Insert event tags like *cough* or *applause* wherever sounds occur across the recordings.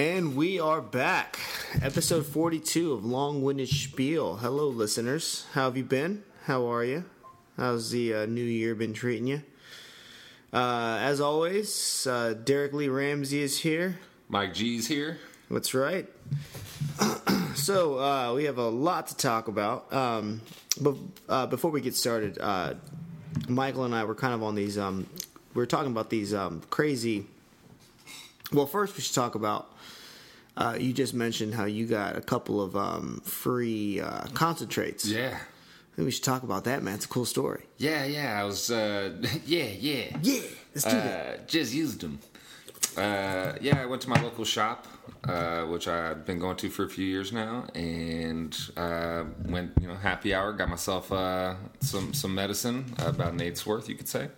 And we are back. Episode 42 of Long Winded Spiel. Hello, listeners. How have you been? How are you? How's the uh, new year been treating you? Uh, as always, uh, Derek Lee Ramsey is here. Mike G's here. That's right. *clears throat* so, uh, we have a lot to talk about. Um, but uh, before we get started, uh, Michael and I were kind of on these, um, we are talking about these um, crazy. Well, first, we should talk about uh, you just mentioned how you got a couple of um, free uh, concentrates. Yeah. I think we should talk about that, man. It's a cool story. Yeah, yeah. I was, uh, *laughs* yeah, yeah. Yeah, let's do Uh, that. just used them. Uh, yeah, I went to my local shop, uh, which I've been going to for a few years now, and uh, went, you know, happy hour, got myself uh, some some medicine, uh, about an eighth's worth, you could say.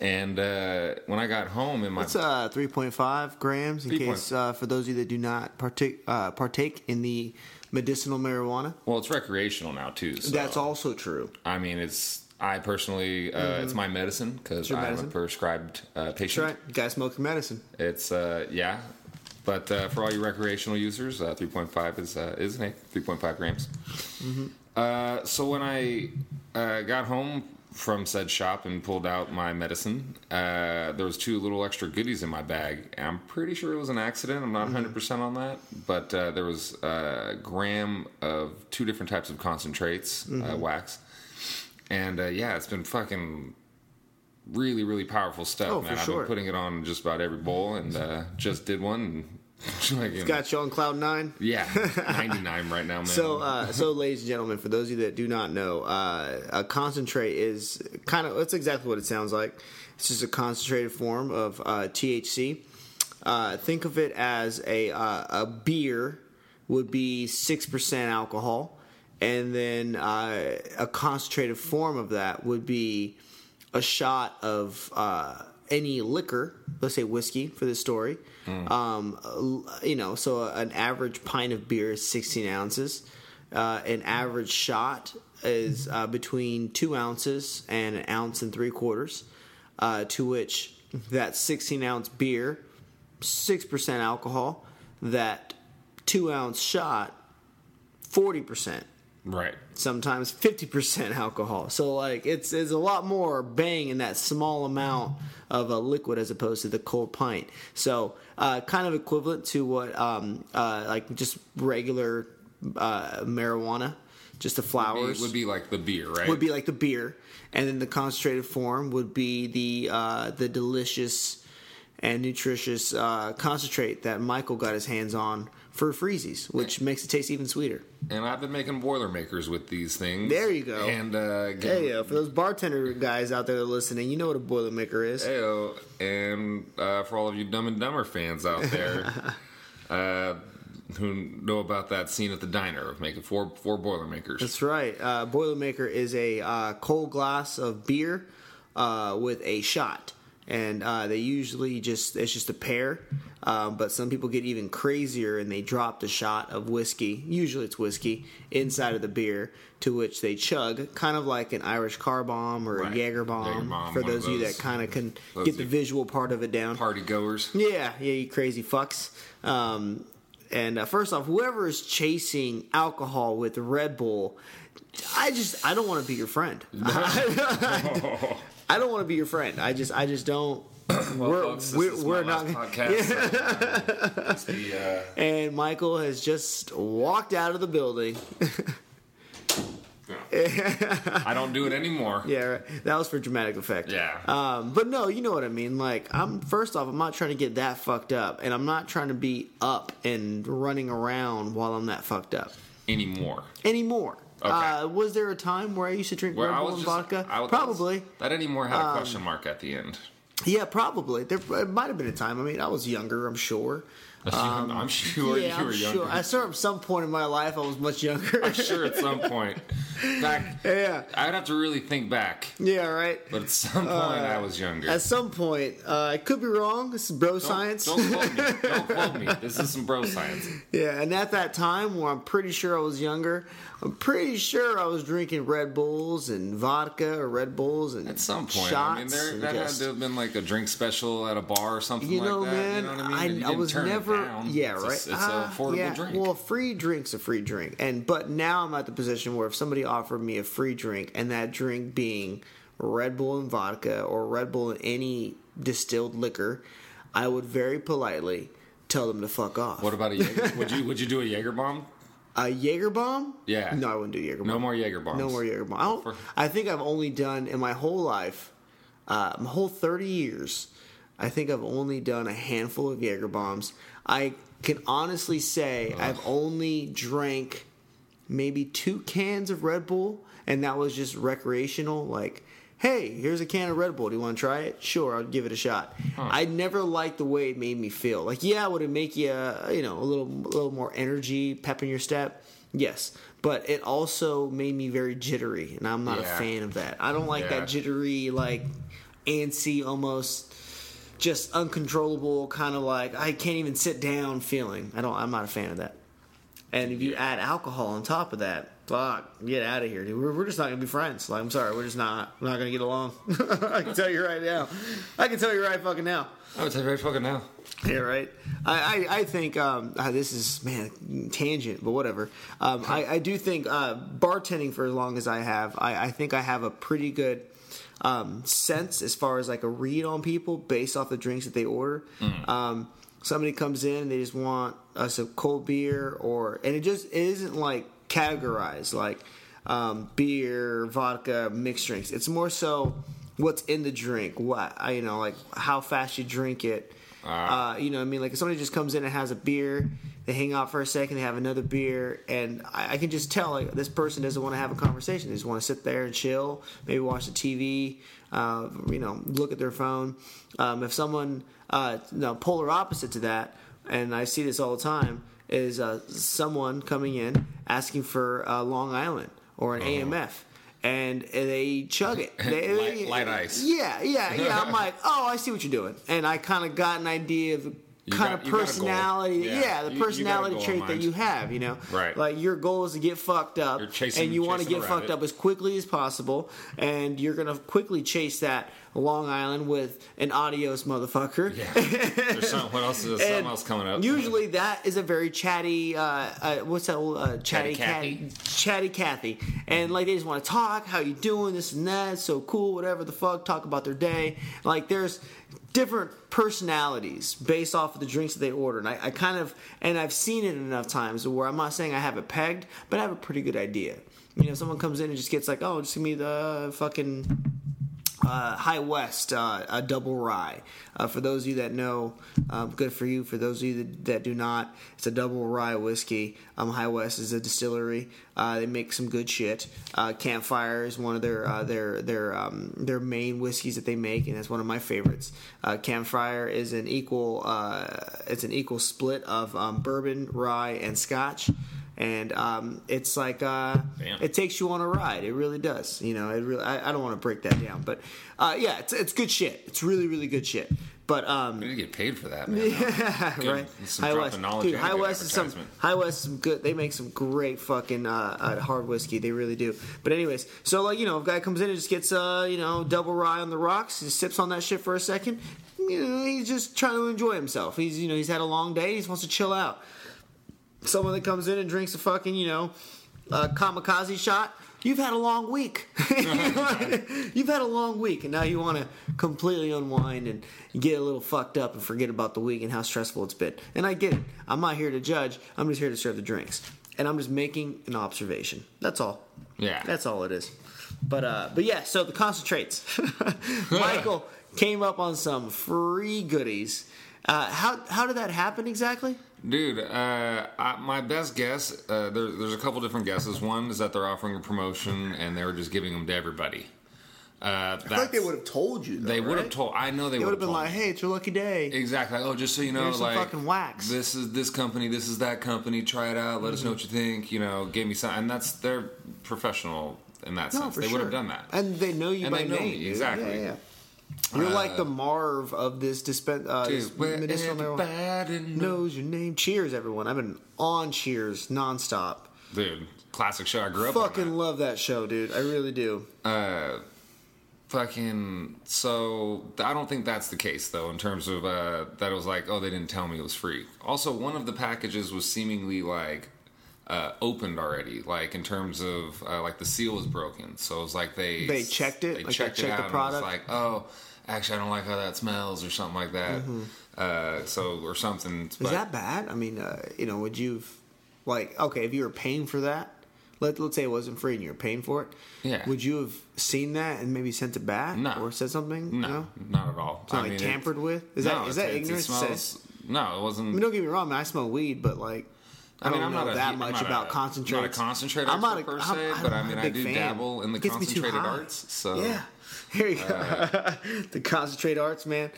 And uh, when I got home, in my It's uh, 3.5 grams in 3 case uh, for those of you that do not partake uh, partake in the medicinal marijuana. well, it's recreational now too. So. That's also true. I mean, it's I personally, uh, it's my medicine because I'm medicine. a prescribed uh, That's patient. right. You guys smoking medicine. It's uh, yeah, but uh, for all you recreational users, uh, 3.5 is uh, is an eighth, 3.5 grams. Uh, so when I uh, got home from said shop and pulled out my medicine, uh, there was two little extra goodies in my bag. I'm pretty sure it was an accident. I'm not 100 percent on that, but uh, there was a gram of two different types of concentrates, uh, wax, and uh, yeah, it's been fucking really, really powerful stuff, Oh, man. I've sure. been putting it on just about every bowl, and uh, just did one. And, *laughs* like, know, Got you on cloud nine. yeah, *laughs* 99 right now, man. So, uh, so, ladies and gentlemen, for those of you that do not know, uh, a concentrate is kind of that's exactly what it sounds like. It's just a concentrated form of uh, THC. Uh, think of it as a uh, a beer would be six percent alcohol, and then uh, a concentrated form of that would be a shot of uh, any liquor, let's say whiskey for this story. Um, you know, so an average pint of beer is 16 ounces. Uh, an average shot is uh, between two ounces and an ounce and three quarters. Uh, to which that 16 ounce beer, six percent alcohol, that two ounce shot, 40 percent right. sometimes 50% alcohol. So like it's it's a lot more bang in that small amount of a liquid as opposed to the cold pint. So uh, kind of equivalent to what um, uh, like just regular uh, marijuana, just the flowers It would be like the beer, right? would be like the beer, and then the concentrated form would be the uh, the delicious and nutritious uh, concentrate that Michael got his hands on for freezies, which makes it taste even sweeter. and I've been making Boilermakers with these things. There you go. And uh, Hey, yo, for those bartender guys out there that are listening, you know what a Boilermaker is. Heyo, and uh, for all of you Dumb and Dumber fans out there *laughs* uh, who know about that scene at the diner of making four four Boilermakers. That's right. Uh, Boilermaker is a uh, cold glass of beer uh, with a shot, and uh, they usually just it's just a pair. Um, but some people get even crazier and they drop the shot of whiskey. Usually it's whiskey inside of the beer, to which they chug, kind of like an Irish car bomb or Right. a Jaeger bomb. Jaeger bomb, for those of you those- that kind of can get the visual part of it down. Party goers. Yeah, yeah, you crazy fucks. Um, and uh, first off, whoever is chasing alcohol with Red Bull, I just I don't want to be your friend. *laughs* *laughs* I *laughs* don't want to be your friend. I just I just don't. *clears throat* we're Folks, we're, we're not. podcast. *laughs* so, uh, the, uh, And Michael has just walked out of the building. I don't do it anymore. *laughs* Yeah, right. that was for dramatic effect. Yeah. Um, but no, you know what I mean. Like, I'm first off, I'm not trying to get that fucked up, and I'm not trying to be up and running around while I'm that fucked up Anymore. anymore. Okay. Uh, was there a time where I used to drink Where Red I Bull was and just, vodka? I was- probably. That anymore had a Um, question mark at the end. Yeah, probably. There might have been a time. I mean, I was younger. I'm sure. I'm sure yeah, you I'm were sure. younger. At some some point in my life, I was much younger. I'm sure at some point. Back, *laughs* yeah. I'd have to really think back, Yeah. Right. but at some point I was younger. At some point, uh, I could be wrong. This is bro Don't- science. Don't quote me. *laughs* Don't quote me. This is some bro science. Yeah, and at that time where I'm pretty sure I was younger, I'm pretty sure I was drinking Red Bulls and vodka or Red Bulls and At some point, shots. I mean, there that just- had to have been like a drink special at a bar or something you know, like that. man, you know what I mean? You I, was never yeah, It's a- right. it's an Ah, affordable yeah. drink. Well, a free drink's a free drink, and but now I'm at the position where if somebody offered me a free drink, and that drink being Red Bull and vodka or Red Bull and any distilled liquor, I would very politely tell them to fuck off. What about a Jaeger? *laughs* would you would you do a Jaeger bomb? A Jaeger bomb? Yeah. No, I wouldn't do Jaeger bomb. No more Jaeger bombs. No more Jaeger bomb. I, don't, I think I've only done in my whole life, uh, my whole 30 years, I think I've only done a handful of Jaeger bombs. I can honestly say I've only drank maybe two cans of Red Bull, and that was just recreational. Like, hey, here's a can of Red Bull. Do you want to try it? Sure, I'll give it a shot. I never liked the way it made me feel. Like, yeah, would it make you, uh, you know, a little, a little more energy, pep in your step? Yes, but it also made me very jittery, and I'm not a fan of that. I don't like Yeah. that jittery, like antsy, almost just uncontrollable, kind of like I can't even sit down feeling. I don't. I'm not a fan of that. And if you add alcohol on top of that, fuck, get out of here, dude. We're, we're just not gonna be friends. Like, I'm sorry, we're just not. We're not gonna get along. *laughs* I can tell you right now. I can tell you right fucking now. I would say right fucking now. Yeah, right. I, I, I think um, uh, this is man tangent, but whatever. Um, I, I do think uh, bartending for as long as I have, I, I think I have a pretty good um, sense as far as like a read on people based off the drinks that they order. Um, somebody comes in and they just want us a cold beer, or and it just it isn't like categorized like um, beer, vodka, mixed drinks. It's more so what's in the drink, what you know, like how fast you drink it. Ah. Uh, you know, what I mean, like if somebody just comes in and has a beer, they hang out for a second, they have another beer, and I, I can just tell like this person doesn't want to have a conversation. They just want to sit there and chill, maybe watch the TV, uh, you know, look at their phone. Um, if someone, uh, no, polar opposite to that, and I see this all the time, is uh, someone coming in asking for uh, Long Island or an AMF. And they chug it. *laughs* They. Light- light ice. Yeah, yeah, yeah. I'm *laughs* like, oh, I see what you're doing, and I kind of got an idea of kind got- of you got a goal. personality. Yeah. Yeah, the You- you personality in trait that you have. You know, Right. Like your goal is to get fucked up, You're chasing- and you want to get fucked up as quickly as possible, and you're gonna quickly chase that Long Island with an adios motherfucker. Yeah. There's some, what else is something else coming up? Usually that is a very chatty. Uh, uh, what's that? old, Uh, chatty, Chatty. Chatty Cathy, and like they just want to talk. How you doing? This and that. So cool. Whatever the fuck. Talk about their day. Like there's different personalities based off of the drinks that they order, and I, I kind of and I've seen it enough times where I'm not saying I have it pegged, but I have a pretty good idea. You know, someone comes in and just gets like, oh, just give me the fucking uh, High West, uh, a double rye. Uh, for those of you that know, um, good for you. For those of you that, that do not, it's a double rye whiskey. Um, High West is a distillery. Uh, they make some good shit. Uh, Campfire is one of their uh, their their um, their main whiskeys that they make, and that's one of my favorites. Campfire is an equal it's an equal split of um, bourbon, rye, and Scotch. And um, it's like uh, it takes you on a ride. It really does. You know, it really. I, I don't want to break that down, but uh, yeah, it's it's good shit. It's really really good shit. But um, to get paid for that, man. *laughs* yeah, Good. right. High West, dude. High West is some. High West is some good. They make some great fucking uh, uh, hard whiskey. They really do. But anyways, so like you know, if a guy comes in and just gets uh you know double rye on the rocks, just sips on that shit for a second. You know, he's just trying to enjoy himself. He's you know he's had a long day. He just wants to chill out. Someone that comes in and drinks a fucking you know uh, kamikaze shot. You've had a long week. *laughs* You've had a long week, and now you want to completely unwind and get a little fucked up and forget about the week and how stressful it's been. And I get it. I'm not here to judge. I'm just here to serve the drinks, and I'm just making an observation. That's all. Yeah. That's all it is. But uh, but yeah. So the concentrates. *laughs* *laughs* Michael came up on some free goodies. Uh, how how did that happen exactly? Dude, uh, I, my best guess, uh, there, there's a couple different guesses. One is that they're offering a promotion and they were just giving them to everybody. Uh, I feel like they would have told you. Though, They would have told. I know they, would have. They would have been told like, "Hey, it's your lucky day." Exactly. Oh, just so you know, Here's like fucking wax. This is this company. This is that company. Try it out. Let us know what you think. You know, give me some. And that's they're professional in that No, sense. They would have done that. and they know you And by they know name. me, exactly. Yeah, yeah. You're like the Marv of this dispen- uh, Dude, medicinal marijuana. knows. Knows your name. Cheers, everyone. I've been on Cheers nonstop. Dude, classic show. I grew up. Fucking love that show, dude. I really do. Uh, fucking so I don't think that's the case though in terms of uh, that it was like oh they didn't tell me it was free. Also, one of the packages was seemingly like uh, opened already, like in terms of uh, like the seal was broken, so it was like they They checked it? they Like, they checked it checked the out, product? and it was like oh actually I don't like how that smells or something like that. Uh, so or something. Mm-hmm. Is that bad? I mean, uh, you know, would you've like okay if you were paying for that? Let let's say it wasn't free and you were paying for it. Yeah. Would you have seen that and maybe sent it back? No. Or said something? no, not at all. It's not like tampered with? Is that- is that ignorant to say? Smells, no, it wasn't. I mean, don't get me wrong. I, mean, I smell weed, but like. I, I mean, don't I'm know not a- that I'm much about a- concentrates. not a concentrate I'm not a- per se, I'm but I mean, I do fan. dabble in the It gets me too concentrated arts, so- yeah, *laughs* here you uh, go. *laughs* the concentrate arts, man.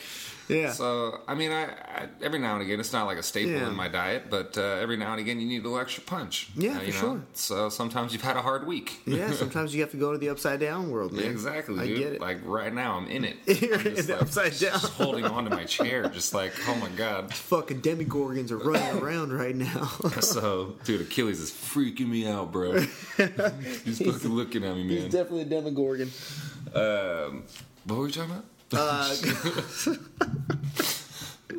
Yeah. So I mean, I, I every now and again, it's not like a staple Yeah. in my diet, but uh, every now and again, you need a little extra punch. Yeah, uh, for know? sure. So sometimes you've had a hard week. yeah, sometimes you have to go to the upside down world, man. exactly, I dude. get it. Like right now, I'm in it. *laughs* I'm just, like, upside down. just holding onto my chair, just like, oh my god. *laughs* Fucking Demogorgons are running around right now. *laughs* So, dude, Achilles is freaking me out, bro. He's fucking looking at me, man. He's definitely a Demogorgon. Um, what were we talking about? Uh, *laughs*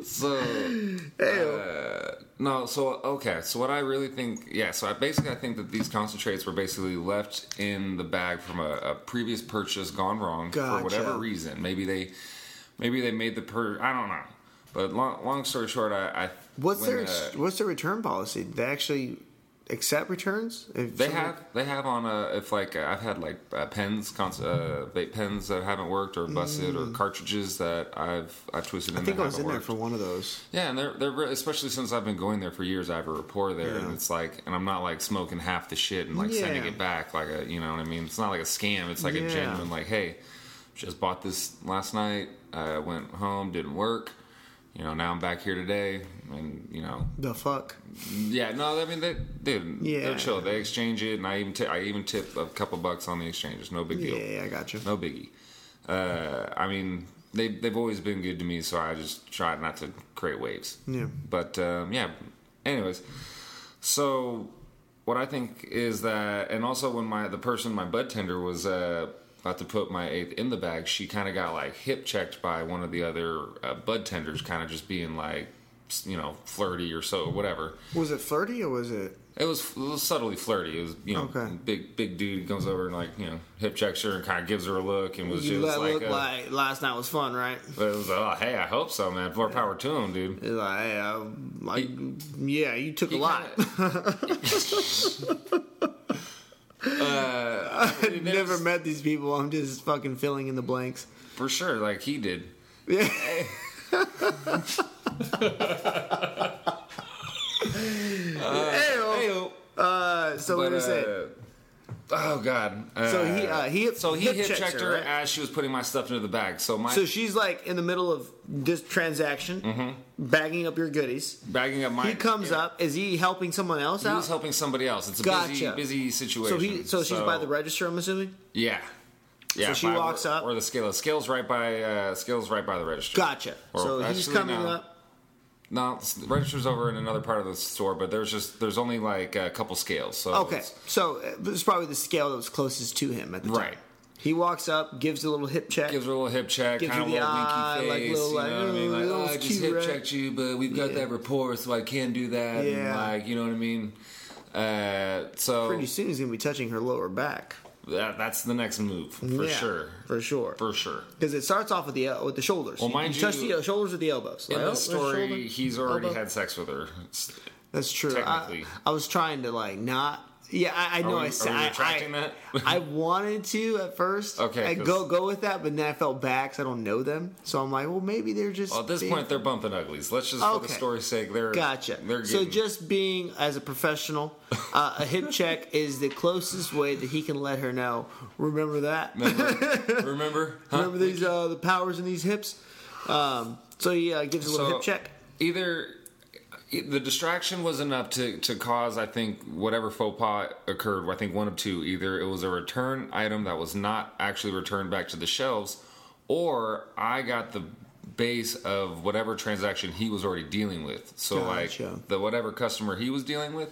So, uh, no, so okay, so what I really think, yeah, so I basically I think that these concentrates were basically left in the bag from a, a previous purchase gone wrong Gotcha. for whatever reason. Maybe they, maybe they made the per, I don't know. But long, long story short, I, I what's their uh, what's their return policy? They actually accept returns? If They someone- have they have on a if like uh, I've had like uh, pens cons- uh, vape pens that haven't worked or busted or cartridges that I've I've twisted Mm. I think I was in haven't there for one of those. Yeah, and they're they're re- especially since I've been going there for years. I have a rapport there, and it's like, and I'm not like smoking half the shit and like sending it back like a, you know what I mean? It's not like a scam. It's like Yeah. a genuine like, hey, just bought this last night. I went home, didn't work. You know, now I'm back here today, and you know, The fuck? yeah, no, I mean, they, dude, Yeah. they're chill. They exchange it, and I even t- I even tip a couple bucks on the exchanges. No big deal. Yeah, I got you. No biggie. Uh, I mean, they they've always been good to me, so I just try not to create waves. Yeah. But um, yeah. Anyways, so what I think is that, and also when my the person my bud tender was uh, about to put my eighth in the bag, she kind of got like hip checked by one of the other uh, bud tenders, kind of just being like, you know, flirty or so, whatever. Was it flirty or was it? It was, it was subtly flirty. It was, you know, Okay. big big dude comes over and like, you know, hip checks her and kind of gives her a look and was You just like, look uh, like last night was fun, right? but it was like, oh, hey, I hope so, man. More power to him, dude. It's like, hey, like, yeah, you took a lot. *laughs* *laughs* Uh, *laughs* I've never met these people. I'm just fucking filling in the blanks. for sure, like he did. Yeah. *laughs* Ayo. Uh, so what But, did it say? uh, oh god. Uh, So he, uh, he so he hip checked her, right? as she was putting my stuff into the bag. So my So she's like in the middle of this transaction, bagging up your goodies. bagging up my. He comes up. Is he helping someone else He out? was helping somebody else. It's a busy, Gotcha. busy situation. so he, so she's by the register. I'm assuming. Yeah. Yeah, so she by walks up. or the scale scales right by uh, scales right by the register. Gotcha. Or so he's coming no. up. No, the register's over in another part of the store, but there's just there's only like a couple scales. So Okay, so uh, it's probably the scale that was closest to him at the time. Right. He walks up, gives a little hip check. gives her a little hip check, Gives kind of you a the eye, winky like face. little, you like, know what I mean? Like, oh, I just hip right? checked you, but we've got Yeah. that rapport, so I can't do that. And Yeah. like, you know what I mean? Uh, so Pretty soon he's gonna be touching her lower back. That, that's the next move for Yeah, sure, For sure. for sure. Because it starts off with the with the shoulders. Well, you, mind you touch you, the uh, shoulders with the elbows. In Like, the story, shoulder, he's already elbow. had sex with her. That's true. I, technically. I was trying to like not. Yeah, I, I know. we- I are said I, I, that? I *laughs* wanted to at first. Okay, I go go with that, but then I felt bad 'cause I don't know them. So I'm like, well, maybe they're just. Well, at this being- point, they're bumping uglies. Let's just, for the story's sake, they're Gotcha. They're so just being as a professional, *laughs* uh, a hip check is the closest way that he can let her know. Remember that. remember, *laughs* remember, Huh? Remember these uh, the powers in these hips. Um, so he uh, gives a little So- hip check. either the distraction was enough to, to cause I think whatever faux pas occurred. I think one of two: either it was a return item that was not actually returned back to the shelves, or I got the base of whatever transaction he was already dealing with. So Gotcha. like the whatever customer he was dealing with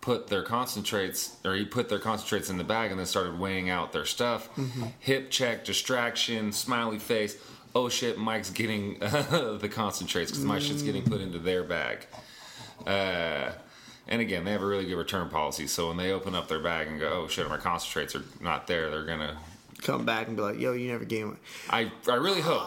put their concentrates or he put their concentrates in the bag and then started weighing out their stuff. Mm-hmm. Hip check, distraction, smiley face. Oh shit, Mike's getting *laughs* the concentrates because my shit's getting put into their bag. Uh, and again, they have a really good return policy. So when they open up their bag and go, "Oh shit, my concentrates are not there," they're gonna. Come back and be like, yo, you never gave me. I I really hope.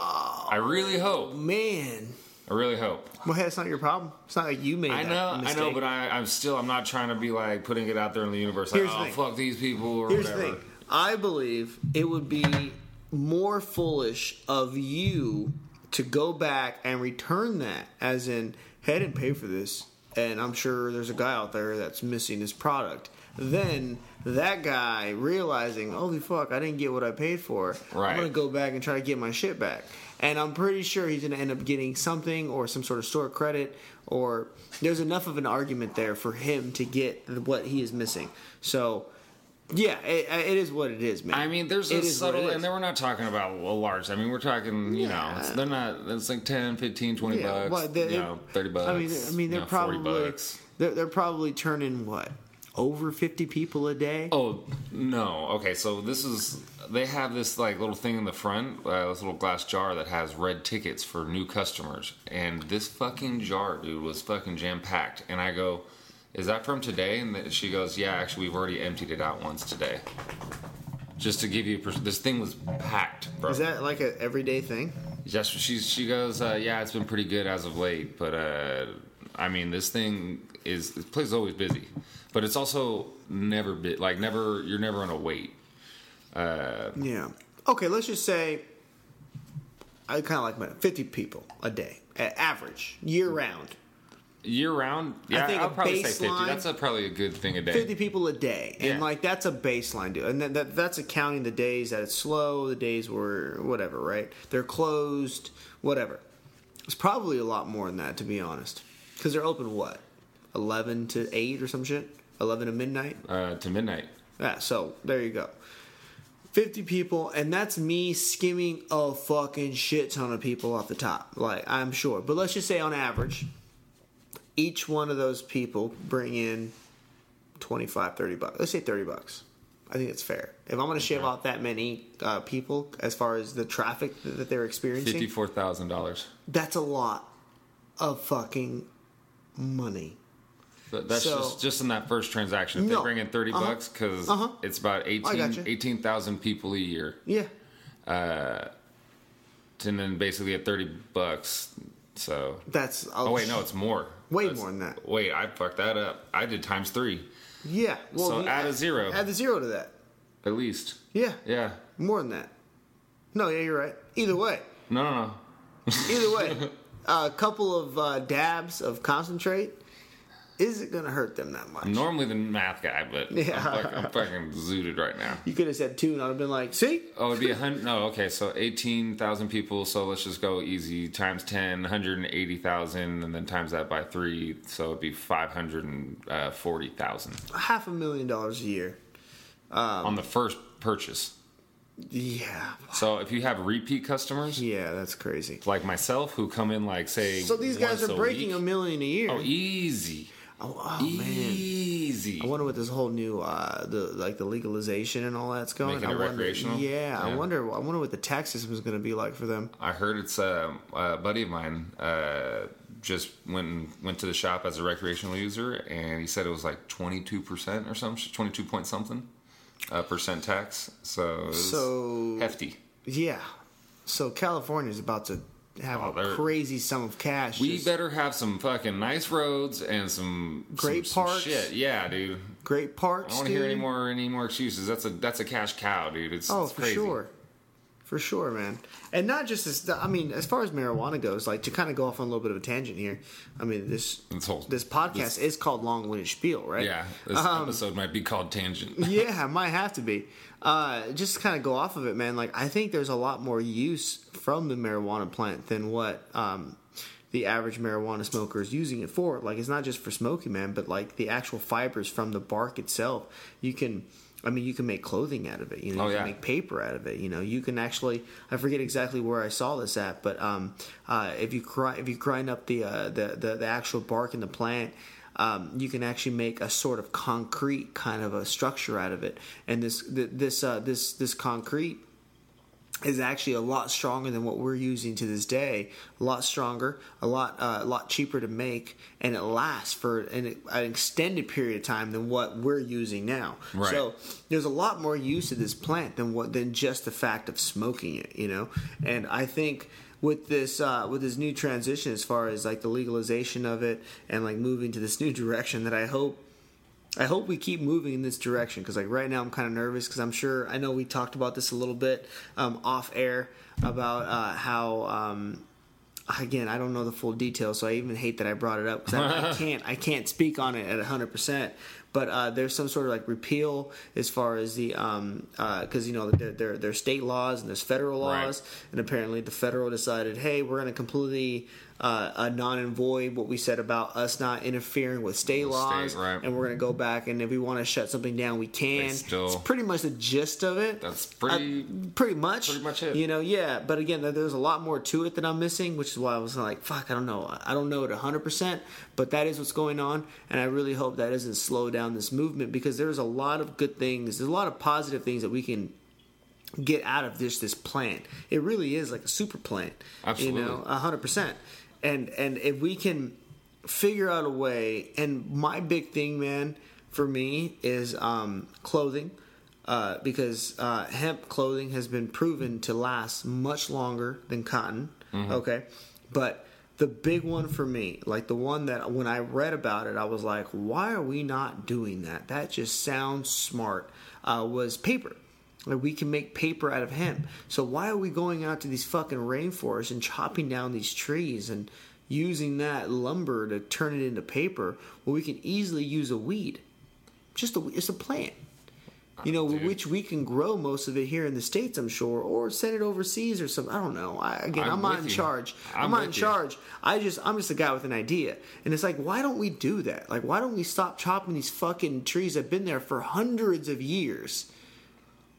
I really hope. Man. I really hope. Well, hey, it's not your problem. It's not like you made I know, I know, but I, I'm still. I'm not trying to be like putting it out there in the universe. Like, Here's the oh thing. fuck these people or Here's whatever. the thing. I believe it would be more foolish of you to go back and return that, as in, hey, I didn't pay for this, and I'm sure there's a guy out there that's missing his product. Then that guy realizing, holy fuck, I didn't get what I paid for. Right. I'm gonna go back and try to get my shit back. And I'm pretty sure he's gonna end up getting something or some sort of store credit or there's enough of an argument there for him to get what he is missing. So yeah, it, it is what it is, man. I mean, there's It a subtle, and then we're not talking about a large. I mean, we're talking, you know, it's, they're not. It's like 10, 15, 20 Yeah, bucks. well, they- you know, thirty bucks. I mean, I mean, they're you know, 40 probably bucks. they're, they're probably turning what over fifty people a day. Oh no! Okay, so this is they have this like little thing in the front, uh, this little glass jar that has red tickets for new customers, and this fucking jar, dude, was fucking jam packed. And I go, "Is that from today?" And she goes, "Yeah, actually, we've already emptied it out once today." Just to give you, pers- this thing was packed, bro. Is that like an everyday thing? Just she she goes, uh, yeah, it's been pretty good as of late, but uh, I mean, this thing is this place is always busy, but it's also never bit like never you're never on a wait. Uh, Yeah. Okay, let's just say I kind of like my fifty people a day, average, year round. Year round, yeah, I think will a probably say fifty. That's a, probably a good thing a day. 50 people a day and Yeah. like that's a baseline dude. And that, that, that's accounting the days that it's slow the days where whatever right? They're closed whatever. It's probably a lot more than that to be honest. Because they're open what? 11 to 8 or some shit? 11 to midnight? Uh, to midnight. yeah so there you go. 50 people and that's me skimming a fucking shit ton of people off the top. Like i'm sure. But let's just say on average each one of those people bring in 25 30 bucks let's say 30 bucks i think it's fair if i'm going to shave off that many uh, people as far as the traffic that that they're experiencing Fifty-four thousand dollars. that's a lot of fucking money But that's So- just just in that first transaction. If No. they bring in 30 Uh-huh. bucks because Uh-huh. it's about 18 gotcha. 18,000 people a year. yeah And then basically at 30 bucks. So that's Oh wait, no, it's more. Way That's- more than that. Wait, I fucked that up. I did times three yeah well So add a zero. add the zero to that at least. yeah Yeah. more than that no yeah you're right either way No, no, no. Either way, *laughs* a couple of uh, dabs of concentrate isn't going to hurt them that much. I'm normally the math guy, but Yeah. I'm, fucking, I'm fucking zooted right now. You could have said two, and I'd have been like, "See, Oh, it'd be a hundred. No, okay, so eighteen thousand people. So let's just go easy times 10, 180,000, and then times that by three. So it'd be five hundred and uh, forty thousand half a million dollars a year." on the first purchase. Yeah, So if you have repeat customers yeah, that's crazy. like myself who come in like say, So these guys are breaking a million a year. Oh, easy, oh, oh, man. easy. I wonder what this whole new uh the like the legalization and all that's going. Making I wonder, recreational? Yeah, I wonder. I wonder what the tax system is going to be like for them. I heard it's uh, a buddy of mine uh, just went and went to the shop as a recreational user, and he said it was like twenty two percent or something, twenty two point something uh, percent tax. So So- hefty. Yeah. So California's about to have Oh, a crazy sum of cash. We just- better have some fucking nice roads and some Great some, some parks. shit. Yeah, dude. great parks. I don't want to hear any more any more excuses. That's a that's a cash cow, dude. It's, Oh, it's for sure. For sure, man. And not just as I mean, as far as marijuana goes, like to kind of go off on a little bit of a tangent here. I mean, this This whole- this podcast is called Long Winded Spiel, right? Yeah, this Um, episode might be called Tangent. *laughs* yeah, it might have to be. Uh, just to kind of go off of it, man. Like I think there's a lot more use from the marijuana plant than what um, the average marijuana smoker is using it for. Like it's not just for smoking, man, but like the actual fibers from the bark itself. You can, I mean, you can make clothing out of it. You know, Oh, you yeah. can make paper out of it. You know, you can actually. I forget exactly where I saw this at, but um, uh, if you grind if you grind up the, uh, the the the actual bark in the plant. um, you can actually make a sort of concrete kind of a structure out of it. And this this uh, this this concrete is actually a lot stronger than what we're using to this day. A lot stronger, a lot uh, a lot cheaper to make, and it lasts for an, an extended period of time than what we're using now. Right. So there's a lot more use of this plant than what than just the fact of smoking it. You know, and I think with this uh, with this new transition as far as like the legalization of it and like moving to this new *laughs* direction that I hope I hope we keep moving in this direction because, like, right now I'm kind of nervous because I'm sure I know we talked about this a little bit um, off air about uh, how. Um, again, I don't know the full details, so I even hate that I brought it up because I, I *laughs* can't I can't speak on it at 100. percent But uh, there's some sort of like repeal as far as the because you know there there there's state laws and there's federal Right. laws, and apparently the federal decided, hey, we're going to completely uh, uh, non and void what we said about us not interfering with state laws, right. and we're going to go back and if we want to shut something down, we can. Still- it's pretty much the gist of it. That's pretty- Uh, pretty much. pretty much it. You know, yeah. But again, there's a lot more to it that I'm missing, which is why I was like, fuck, I don't know. I don't know it 100, percent but that is what's going on, and I really hope that doesn't slow down this movement because there's a lot of good things. There's a lot of positive things that we can get out of this this plant. It really is like a super plant. Absolutely. You know, hundred percent. And and if we can figure out a way, and my big thing, man, for me is um, clothing. Uh, because uh, hemp clothing has been proven to last much longer than cotton. Okay, but the big one for me, like the one that when I read about it, I was like, why are we not doing that? That just sounds smart. Uh, was paper. Like we can make paper out of hemp. So why are we going out to these fucking rainforests and chopping down these trees and using that lumber to turn it into paper when we can easily use a weed? Just a it's a plant. You know, Dude. which we can grow most of it here in the states, I'm sure, or send it overseas or something. I don't know. I, again, I'm, I'm not in you. charge. I'm, I'm not in you. charge. I just, I'm just a guy with an idea, and it's like, why don't we do that? Like, why don't we stop chopping these fucking trees that've been there for hundreds of years?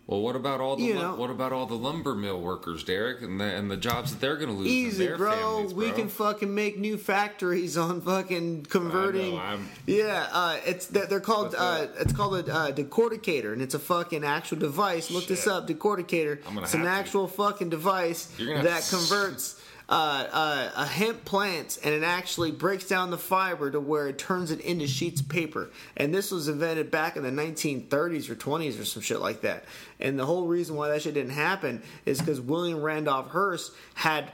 Well, what about all the You know. what about all the lumber mill workers, Derek, and the and the jobs that they're going to lose? Easy, bro. families, We can fucking make new factories on fucking converting. I'm- yeah, uh, it's they're they're called uh, it's called a uh, decorticator, and it's a fucking actual device. Look this up, decorticator. I'm gonna It's an to. actual fucking device that converts. Uh, uh, a hemp plant and it actually breaks down the fiber to where it turns it into sheets of paper. And this was invented back in the 1930s or 20s or some shit like that. And the whole reason why that shit didn't happen is because William Randolph Hearst had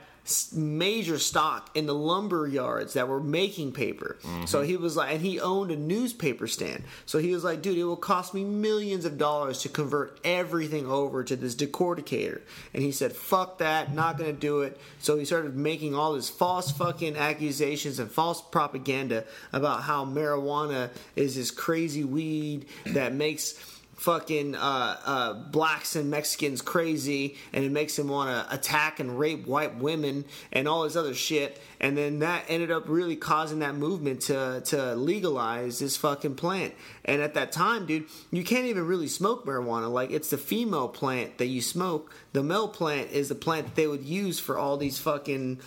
major stock in the lumber yards that were making paper. Mm-hmm. So he was like, and he owned a newspaper stand. So he was like, dude, it will cost me millions of dollars to convert everything over to this decorticator. And he said, fuck that, not gonna do it. So he started making all this false fucking accusations and false propaganda about how marijuana is this crazy weed that makes fucking uh, uh, blacks and Mexicans crazy, and it makes him want to attack and rape white women and all this other shit. And then that ended up really causing that movement to to legalize this fucking plant. And at that time, dude, you can't even really smoke marijuana. Like it's the female plant that you smoke. The male plant is the plant that they would use for all these fucking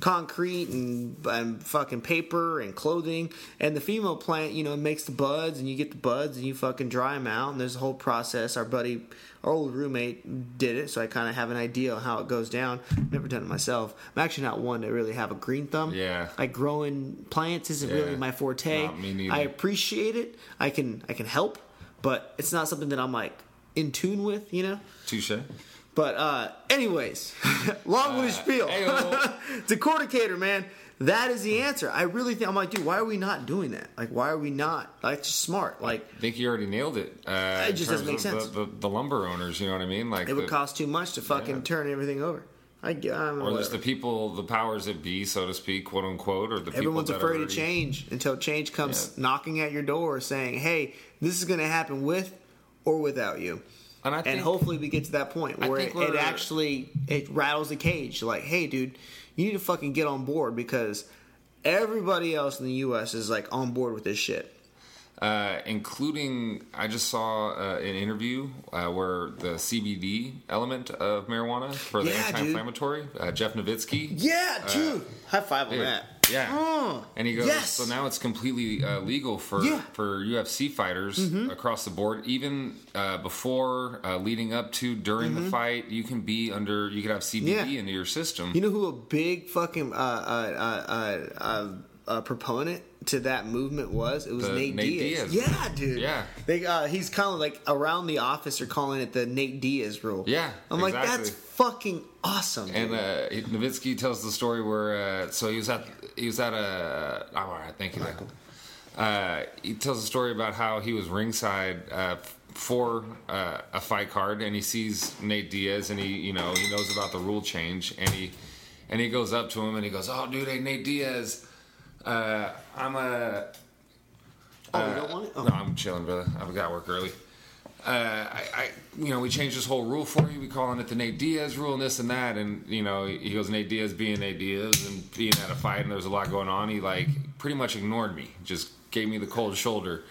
concrete and, and fucking paper and clothing. And the female plant, you know, makes the buds, and you get the buds, and you fucking dry them out. And there's a whole process. Our buddy, our old roommate, did it, so I kind of have an idea of how it goes down. Never done it myself. I'm actually not one to really have a green thumb. Yeah. like growing plants isn't Yeah. really my forte. Not me neither. I appreciate it. I can I can help, but it's not something that I'm like in tune with. You know. Touche. But uh anyways, *laughs* long winded spiel. *laughs* Decorticator, man. That is the answer. I really think I'm like, dude, why are we not doing that? Like, why are we not? Like, just smart. Like, I think you already nailed it. Uh, It just doesn't make sense. The, the, the lumber owners, you know what I mean? Like it would the- cost too much to fucking Yeah. turn everything over. I, I'm or aware. just the people, the powers that be, so to speak, quote unquote, or the people Everyone's afraid are of change until change comes Yeah. knocking at your door saying, hey, this is going to happen with or without you. And I and hopefully we get to that point where it, it actually it rattles the cage. Like hey dude you need to fucking get on board because everybody else in the us is like on board with this shit. Uh, including I just saw uh, an interview uh, where the CBD element of marijuana for the Yeah, anti-inflammatory, uh, Jeff Novitzky. yeah dude. High five on Dude, that Yeah, Oh, and he goes. yes. So now it's completely uh, legal for Yeah. Mm-hmm. for UFC fighters across the board. Even uh, before, uh, leading up to, during the fight, you can be under. You can have CBD Mm-hmm. Yeah. into your system. You know who a big fucking uh, proponent to that movement was? It was The Nate, Nate Diaz. Diaz. Yeah, dude. Yeah. They, uh, he's kind of like around the office are calling it the Nate Diaz rule. Yeah, I'm like, that's fucking awesome. Dude. And uh, Novitzky tells the story where uh, so he was at he was at a oh, all right, thank you. Michael. Uh, he tells a story about how he was ringside uh, for uh, a fight card, and he sees Nate Diaz, and he you know he knows about the rule change, and he and he goes up to him and he goes, "Oh, dude, hey Nate Diaz, uh, I'm a oh, you don't want it? Oh. no, I'm chilling, brother. I've got work early. Uh, I, I, you know, we changed this whole rule for you. We calling it the Nate Diaz rule and this and that. And you know, he goes Nate Diaz being Nate Diaz and being at a fight and there's a lot going on. He like pretty much ignored me, just gave me the cold shoulder,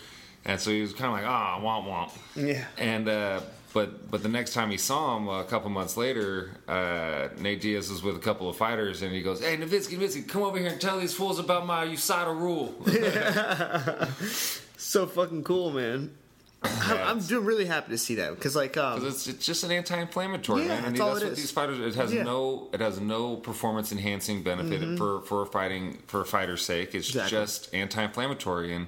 and so he was kind of like, ah, womp womp. Yeah. And uh, but but the next time he saw him a couple months later, uh, Nate Diaz was with a couple of fighters, and he goes, "Hey, Novitzky, Novitzky, come over here and tell these fools about my USADA rule." *laughs* so fucking cool, man. I'm, I'm doing really happy to see that because, like, um, It's, it's just an anti-inflammatory, Yeah, man. That's all that's it what is. these fighters. It has Yeah. Mm-hmm. no. It has no performance-enhancing benefit for for fighting for a fighter's sake. It's Exactly. just anti-inflammatory, and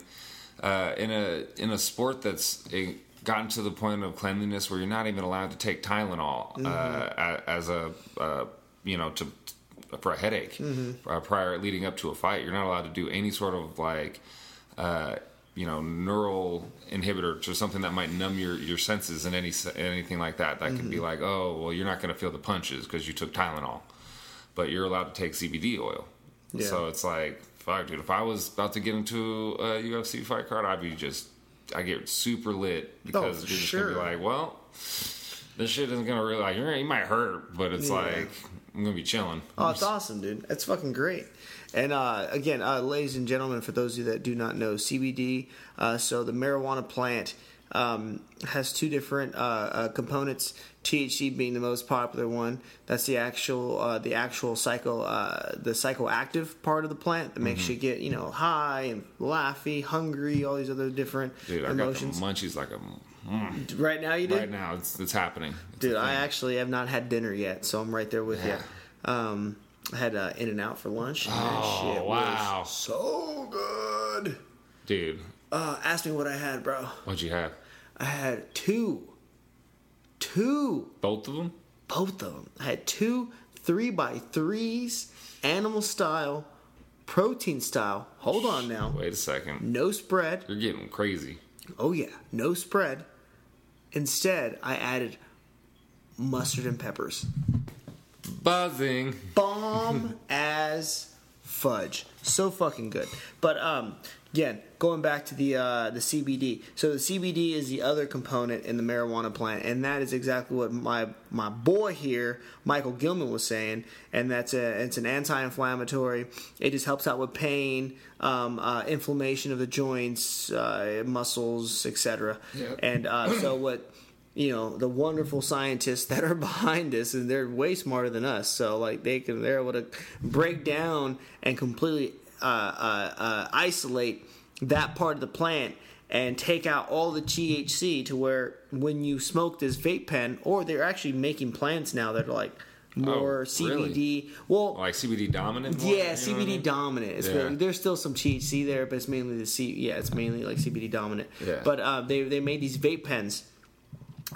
uh, in a in a sport that's a, gotten to the point of cleanliness where you're not even allowed to take Tylenol Mm-hmm. uh, as a uh, you know to for a headache Mm-hmm. uh, prior leading up to a fight. You're not allowed to do any sort of like. Uh, you know, neural inhibitor or something that might numb your, your senses and any anything like that. That could be Mm-hmm. like, oh, well, you're not going to feel the punches because you took Tylenol, but you're allowed to take CBD oil. Yeah. So it's like, fuck, dude. If I was about to get into a UFC fight card, I'd be just, I get super lit because Oh, you're just sure. gonna be like, well, this shit isn't gonna really like, you're- it might hurt, but it's Yeah. like I'm gonna be chilling. Oh, it's awesome, dude. That's fucking great. And uh, again, uh, ladies and gentlemen, for those of you that do not know, CBD, uh, so the marijuana plant um, has two different uh, uh, components. THC being the most popular one. That's the actual uh, the actual psycho uh, the psychoactive part of the plant that makes Mm-hmm. you get you know high and laughy, hungry, all these other different Dude, I emotions. got the munchies like a right now, you do. right now. It's it's happening. It's Dude, I actually have not had dinner yet, so I'm right there with Yeah. you. Um, I had uh, In and Out for lunch. Oh, shit wow. so good. dude. Uh, ask me what I had, bro. What'd you have? I had two, two, Both of them? both of them. I had two three by threes, animal style, protein style. Hold on now. Wait a second. No spread. You're getting crazy. Oh yeah, no spread. Instead, I added mustard and peppers. Buzzing. bomb as fudge. So fucking good. But um, again, going back to the uh, the CBD. So the CBD is the other component in the marijuana plant, and that is exactly what my my boy here, Michael Gilman, was saying. And that's a it's an anti-inflammatory. It just helps out with pain, um, uh, inflammation of the joints, uh, muscles, etc. Yep. And uh, so *clears throat* what you know the wonderful scientists *laughs* that are behind this and they're way smarter than us so like they can they're able to break down and completely uh, uh, uh, isolate that part of the plant and take out all the THC to where when you smoke this vape pen or they're actually making plants now that are like more Oh, really? CBD well Like CBD dominant? one, yeah, what I CBD mean? dominant. It's Yeah. really- there's still some THC there, but it's mainly the C. Yeah, it's mainly like CBD dominant. Yeah. But uh, they they made these vape pens,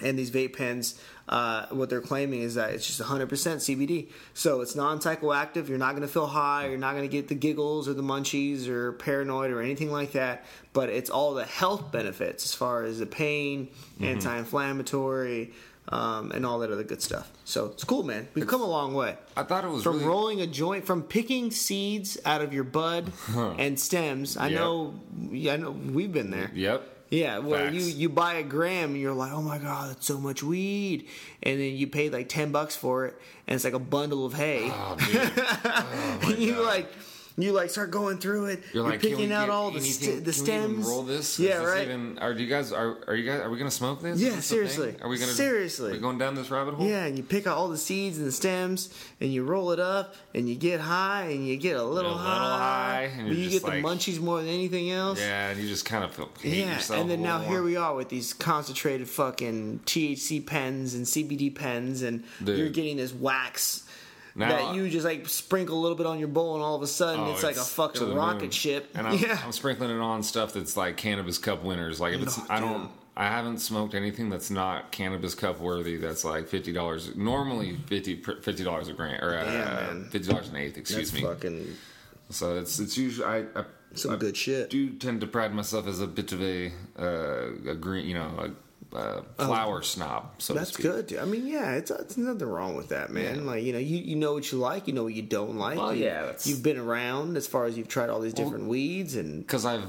and these vape pens, uh, what they're claiming is that it's just 100% CBD. So it's non-psychoactive. You're not going to feel high. You're not going to get the giggles or the munchies or paranoid or anything like that. But it's all the health benefits as far as the pain, Mm-hmm. anti-inflammatory. Um, and all that other good stuff. So it's cool, man. We've come a long way I thought it was from really. rolling a joint from picking seeds out of your bud and stems i Yep. know yeah, i know we've been there Yep. Yeah where you Facts. you buy a gram and you're like oh my god that's so much weed and then you pay like 10 bucks for it and it's like a bundle of hay Oh. *laughs* Oh, you God. like You like start going through it. You're You're, like, picking out all the anything- st- the can we even stems. roll this? Yeah, this right. Even, are you guys? Are, are you guys? Are we gonna smoke this? Yeah, this seriously. Are we gonna Seriously. Are we going down this rabbit hole? Yeah, and you pick out all the seeds and the stems, and you roll it up, and you get high, and you get a little, A little high, high, and you get the munchies more than anything else. Yeah, and you just kind of feel Yeah, and then now little here we are with these concentrated fucking THC pens and CBD pens, and Dude. you're getting this wax Now- that you just like sprinkle a little bit on your bowl, and all of a sudden Oh, it's, like a fucking rocket moon. ship. And I'm, *laughs* yeah, I'm sprinkling it on stuff that's like cannabis cup winners. Like if it's, No, I don't, dude. I haven't smoked anything that's not cannabis cup worthy. That's like fifty dollars. Normally 50 dollars a gram or uh, fifty dollars an eighth. Excuse that's me. fucking So it's it's usually I, I some I good shit. do tend to pride myself as a bit of a uh, a green, you know, a, a flower snob. So That's good. dude. I mean, yeah, it's, it's nothing wrong with that, man. Yeah. Like you know, you, you know what you like, you know what you don't like. Well, you, yeah, that's- you've been around as far as you've tried all these different weeds, and because I've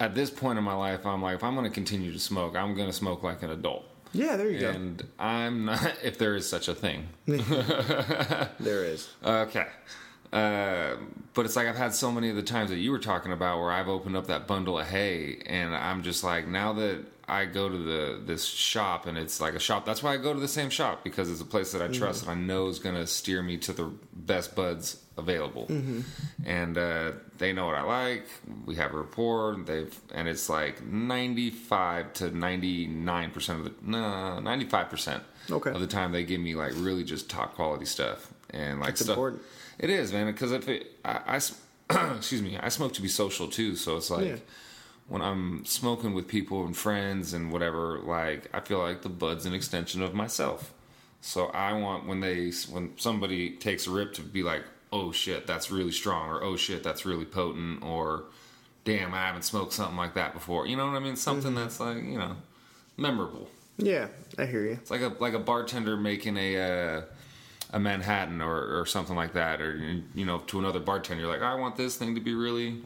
at this point in my life, I'm like, if I'm going to continue to smoke, I'm going to smoke like an adult. yeah, there you go. And I'm not, *laughs* if there is such a thing. *laughs* There is. Okay. Uh, but it's like I've had so many of the times that you were talking about where I've opened up that bundle of hay, and I'm just like, now that I go to the this shop, and it's like a shop. That's why I go to the same shop because it's a place that I trust and I know is going to steer me to the best buds available. And uh, they know what I like. We have a rapport. They've and it's like 95 to 99 percent of the no 95 percent Okay. of the time they give me like really just top quality stuff and like That's stuff. important. It is, man, because if it, I, I *clears throat* excuse me, I smoke to be social too. So it's like Yeah. When I'm smoking with people and friends and whatever, like I feel like the bud's an extension of myself. So I want when they when somebody takes a rip to be like, oh shit, that's really strong, or oh shit, that's really potent, or damn, I haven't smoked something like that before. You know what I mean? Something that's like you know memorable. Yeah, I hear you. It's like a like a bartender making a uh, a Manhattan or, or something like that, or you know, to another bartender, you're like, I want this thing to be really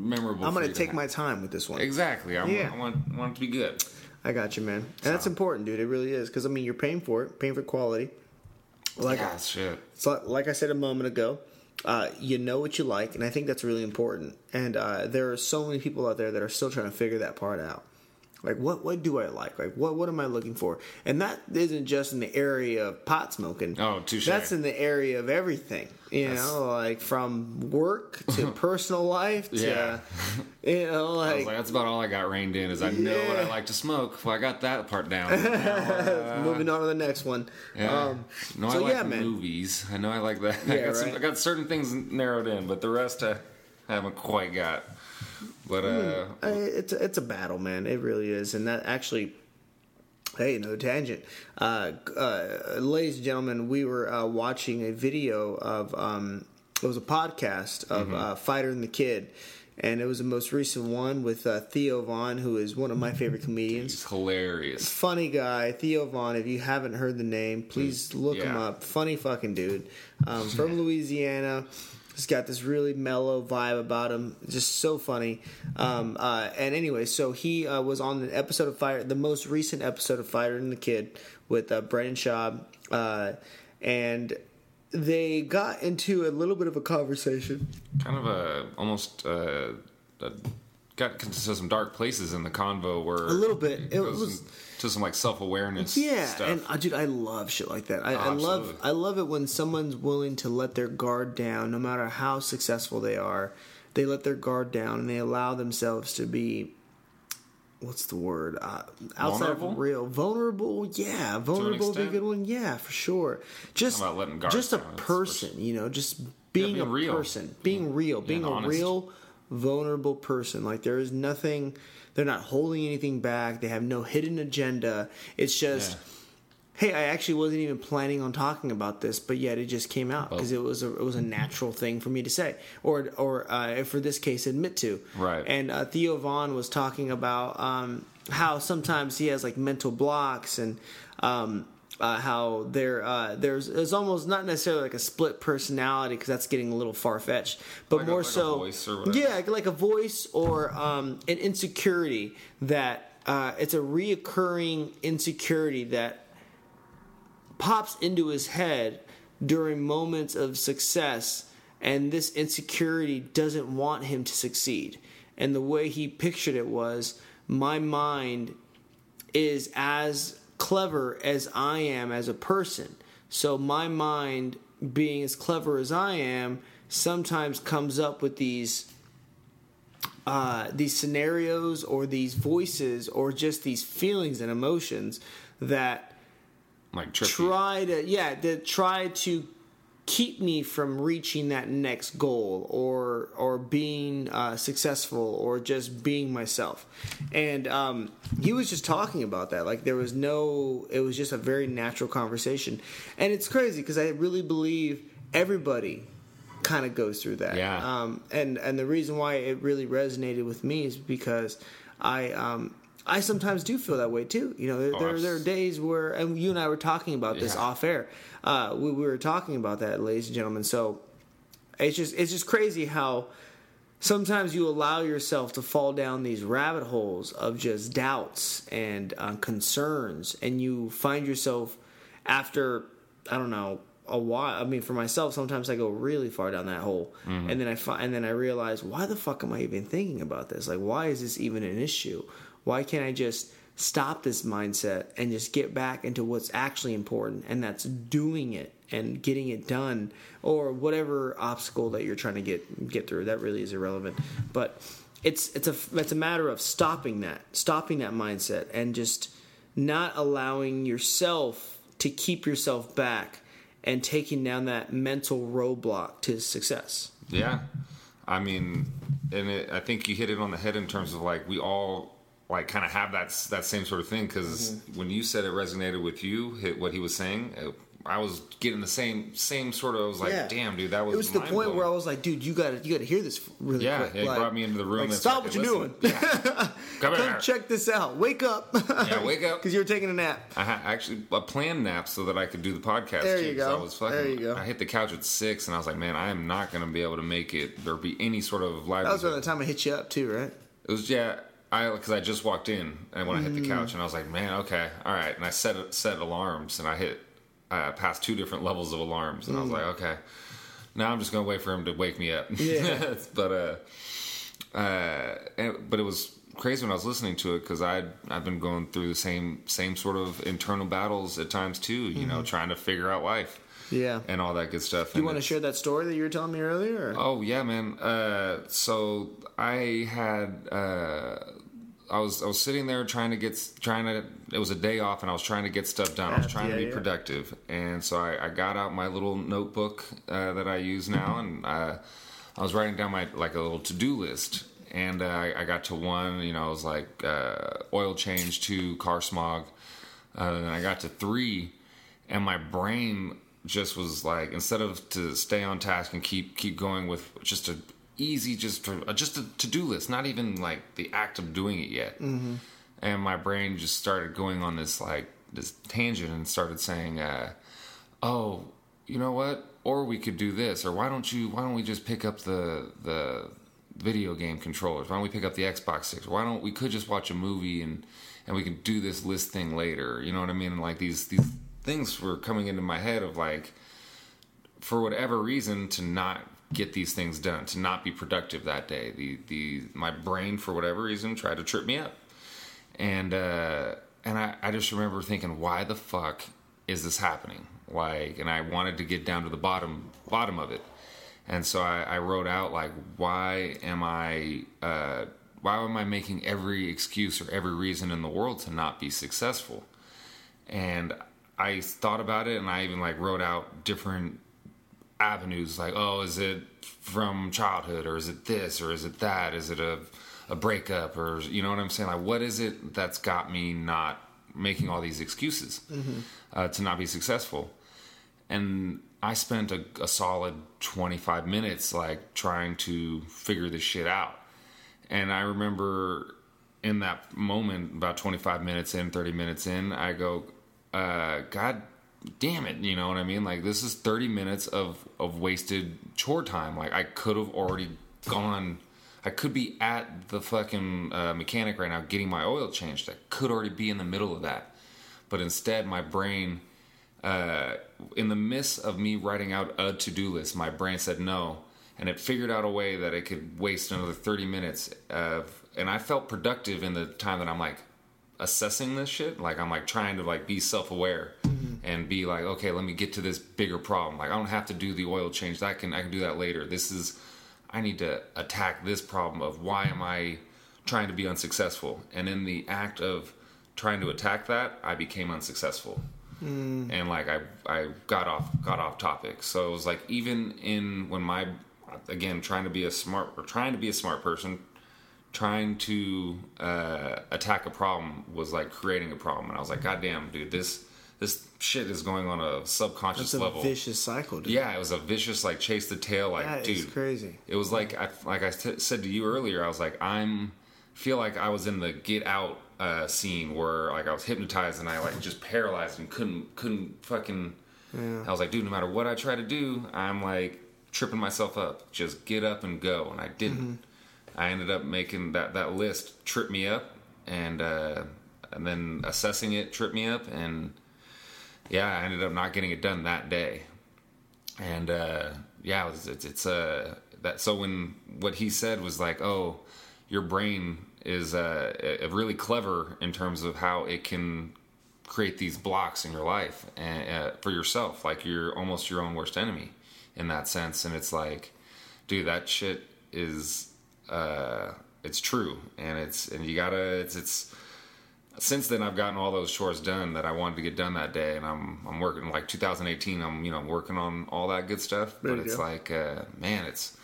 memorable. I'm gonna take have." my time with this one. exactly. I, Yeah. want, I want want it to be good. I got you, man. And that's important, dude. It really is because I mean, you're paying for it, paying for quality. Like, yeah, shit. so, like I said a moment ago, uh, you know what you like, and I think that's really important. And uh, there are so many people out there that are still trying to figure that part out. Like, what what do I like? Like, what what am I looking for? And that isn't just in the area of pot smoking. Oh, touche. That's in the area of everything. You That's- know, like from work *laughs* to personal life to, Yeah. you know, I was like, like, that's about all I got reined in. Is I know what I like to smoke. Well, I got that part down. *laughs* Uh, moving on to the next one. Yeah. Um, no, so I like yeah, man. movies. I know I like that. *laughs* I, Yeah, got some, right. I got certain things narrowed in, but the rest I haven't quite got. But uh, I- it's a, it's a battle, man. It really is, and that actually. Hey, no tangent. Uh, uh, ladies and gentlemen, we were uh, watching a video of um, it was a podcast of Mm-hmm. uh, Fighter and the Kid, and it was the most recent one with uh, Theo Von, who is one of my favorite *laughs* comedians. it's hilarious. Funny guy, Theo Von. If you haven't heard the name, please look him up. Funny fucking dude. Um, from *laughs* Louisiana. He's got this really mellow vibe about him. Just so funny. Um, uh, and anyway, so he uh, was on the episode of Fire, the most recent episode of Fighter and the Kid with uh, Brendan Schaub. Uh, and they got into a little bit of a conversation. kind of a almost uh, a, got into some dark places in the convo where A little bit. It goes was- to some like self awareness. Yeah, stuff. and uh, dude, I love shit like that. I, I love. I love it when someone's willing to let their guard down, no matter how successful they are. They let their guard down and they allow themselves to be, what's the word? Uh, outside Vulnerable? of real, vulnerable. Yeah, vulnerable would be a good one. Yeah, for sure. Just, about letting guard just a down, person, you know, just being, being a real. person, being real, being a honest. real vulnerable person. Like there is nothing. They're not holding anything back. They have no hidden agenda. It's just. Yeah. Hey, I actually wasn't even planning on talking about this, but yet it just came out Oh. because it was a it was a natural thing for me to say, or or uh, for this case, admit to. Right. And uh, Theo Von was talking about um, how sometimes he has like mental blocks and um, uh, how there uh, there's there's almost not necessarily like a split personality because that's getting a little far fetched, but Like a- more like a so voice or yeah, like a voice or um, an insecurity that uh, it's a reoccurring insecurity that pops into his head during moments of success and this insecurity doesn't want him to succeed. And the way he pictured it was my mind is as clever as I am as a person. So my mind, being as clever as I am, sometimes comes up with these uh, these scenarios or these voices or just these feelings and emotions that Like trippy. try to yeah that try to keep me from reaching that next goal or or being uh, successful or just being myself. And um, he was just talking about that. Like there was no it was just a very natural conversation. And it's crazy because i really believe everybody kind of goes through that. Yeah. um, and and the reason why it really resonated with me is because i um, I sometimes do feel that way too. You know, there, Oh, there, there are days where, and you and I were talking about this Yeah. off air. Uh, we, we were talking about that, ladies and gentlemen. So it's just it's just crazy how sometimes you allow yourself to fall down these rabbit holes of just doubts and uh, concerns, and you find yourself after I don't know a while. I mean, for myself, sometimes I go really far down that hole, and then I fi- and then I realize why the fuck am I even thinking about this? Like, why is this even an issue? Why can't I just stop this mindset and just get back into what's actually important, and that's doing it and getting it done, or whatever obstacle that you're trying to get get through. That really is irrelevant, but it's it's a it's a matter of stopping that, stopping that mindset, and just not allowing yourself to keep yourself back and taking down that mental roadblock to success. Yeah, I mean, and it, I think you hit it on the head in terms of like we all like kind of have that that same sort of thing because Mm-hmm. when you said it resonated with you, hit what he was saying. It, I was getting the same same sort of. I was like, Yeah. damn, dude, that was. It was the point where I was like, dude, you got to you got to hear this really Yeah, quick. yeah, he Like- brought me into the room. like, and stop like, what you're "Listen, doing. Yeah. *laughs* Come Come here. check this out. Wake up. *laughs* Yeah, wake up. Because you were taking a nap. I ha- actually I planned nap so that I could do the podcast. There too, go. I was fucking, There you go. I hit the couch at six, and I was like, man, I am not going to be able to make it. There be any sort of live. That was around the time I hit you up too, right? It was yeah. I because I just walked in and when I hit the Mm. couch and I was like, man, okay, all right, and I set set alarms and I hit uh, past two different levels of alarms and I was like, okay, now I'm just gonna wait for him to wake me up. Yeah. *laughs* but uh, uh, and, but it was crazy when I was listening to it because I I've been going through the same same sort of internal battles at times too. You know, trying to figure out life Mm-hmm. Yeah. and all that good stuff. Do you want to share that story that you were telling me earlier? Or? Oh yeah, man. Uh, so I had uh, I was I was sitting there trying to get trying to. It was a day off, and I was trying to get stuff done. I was Yeah, trying to be yeah. productive, and so I, I got out my little notebook uh, that I use now, and uh, I was writing down my like a little to do list. And uh, I, I got to one, you know, it was like uh, oil change, two, car smog. Uh, and I got to three, and my brain just was like instead of to stay on task and keep keep going with just a easy just to, uh, just a to do list, not even like the act of doing it yet. Mm-hmm. And my brain just started going on this like this tangent and started saying, uh, "Oh, you know what? Or we could do this. Or why don't you? Why don't we just pick up the the video game controllers? Why don't we pick up the Xbox six? Why don't we could just watch a movie and and we can do this list thing later? You know what I mean? And like these these things were coming into my head of like for whatever reason to not get these things done, to not be productive that day. The the my brain for whatever reason tried to trip me up. And uh and I, I just remember thinking, why the fuck is this happening? Like and I wanted to get down to the bottom bottom of it. And so I, I wrote out like why am I uh why am I making every excuse or every reason in the world to not be successful? And I thought about it and I even like wrote out different avenues like oh is it from childhood or is it this or is it that? Is it a a breakup or you know what I'm saying? Like what is it that's got me not making all these excuses uh, to not be successful? And I spent a, a solid 25 minutes like trying to figure this shit out. And I remember in that moment about 25 minutes in 30 minutes in I go uh, God damn it, you know what I mean? Like this is 30 minutes of of wasted chore time. Like I could have already gone I could be at the fucking uh, mechanic right now getting my oil changed. I could already be in the middle of that. But instead my brain uh, in the midst of me writing out a to-do list, my brain said no. and it figured out a way that it could waste another 30 minutes of and i felt productive in the time that i'm like assessing this shit like i'm like trying to like be self-aware mm-hmm. and be like okay let me get to this bigger problem. Like i don't have to do the oil change. That can i can do that later. This is i need to attack this problem of why am i trying to be unsuccessful? And in the act of trying to attack that i became unsuccessful. Mm. And like I I got off got off topic. So it was like even in when my again trying to be a smart or trying to be a smart person, trying to uh, attack a problem was like creating a problem, and I was like, God damn, dude, this this shit is going on a subconscious It's a level. vicious cycle, dude. Yeah, it was a vicious like chase the tail, like That dude, crazy. it was like I like I t- said to you earlier. I was like I'm feel like I was in the Get Out uh, scene where like I was hypnotized and I like just *laughs* paralyzed and couldn't couldn't fucking. I was like, dude, no matter what I try to do, I'm like tripping myself up. Just get up and go, and I didn't. I ended up making that that list trip me up, and uh, and then assessing it tripped me up, and yeah, I ended up not getting it done that day and uh, yeah, it's it's, it's uh, that. So when what he said was like, oh, your brain is uh, uh, really clever in terms of how it can create these blocks in your life and uh, for yourself, like you're almost your own worst enemy in that sense. And it's like, dude, that shit is uh, it's true, and it's and you gotta it's it's since then I've gotten all those chores done that I wanted to get done that day, and I'm I'm working like 2018. I'm you know working on all that good stuff, There but it's go. like man, man, it's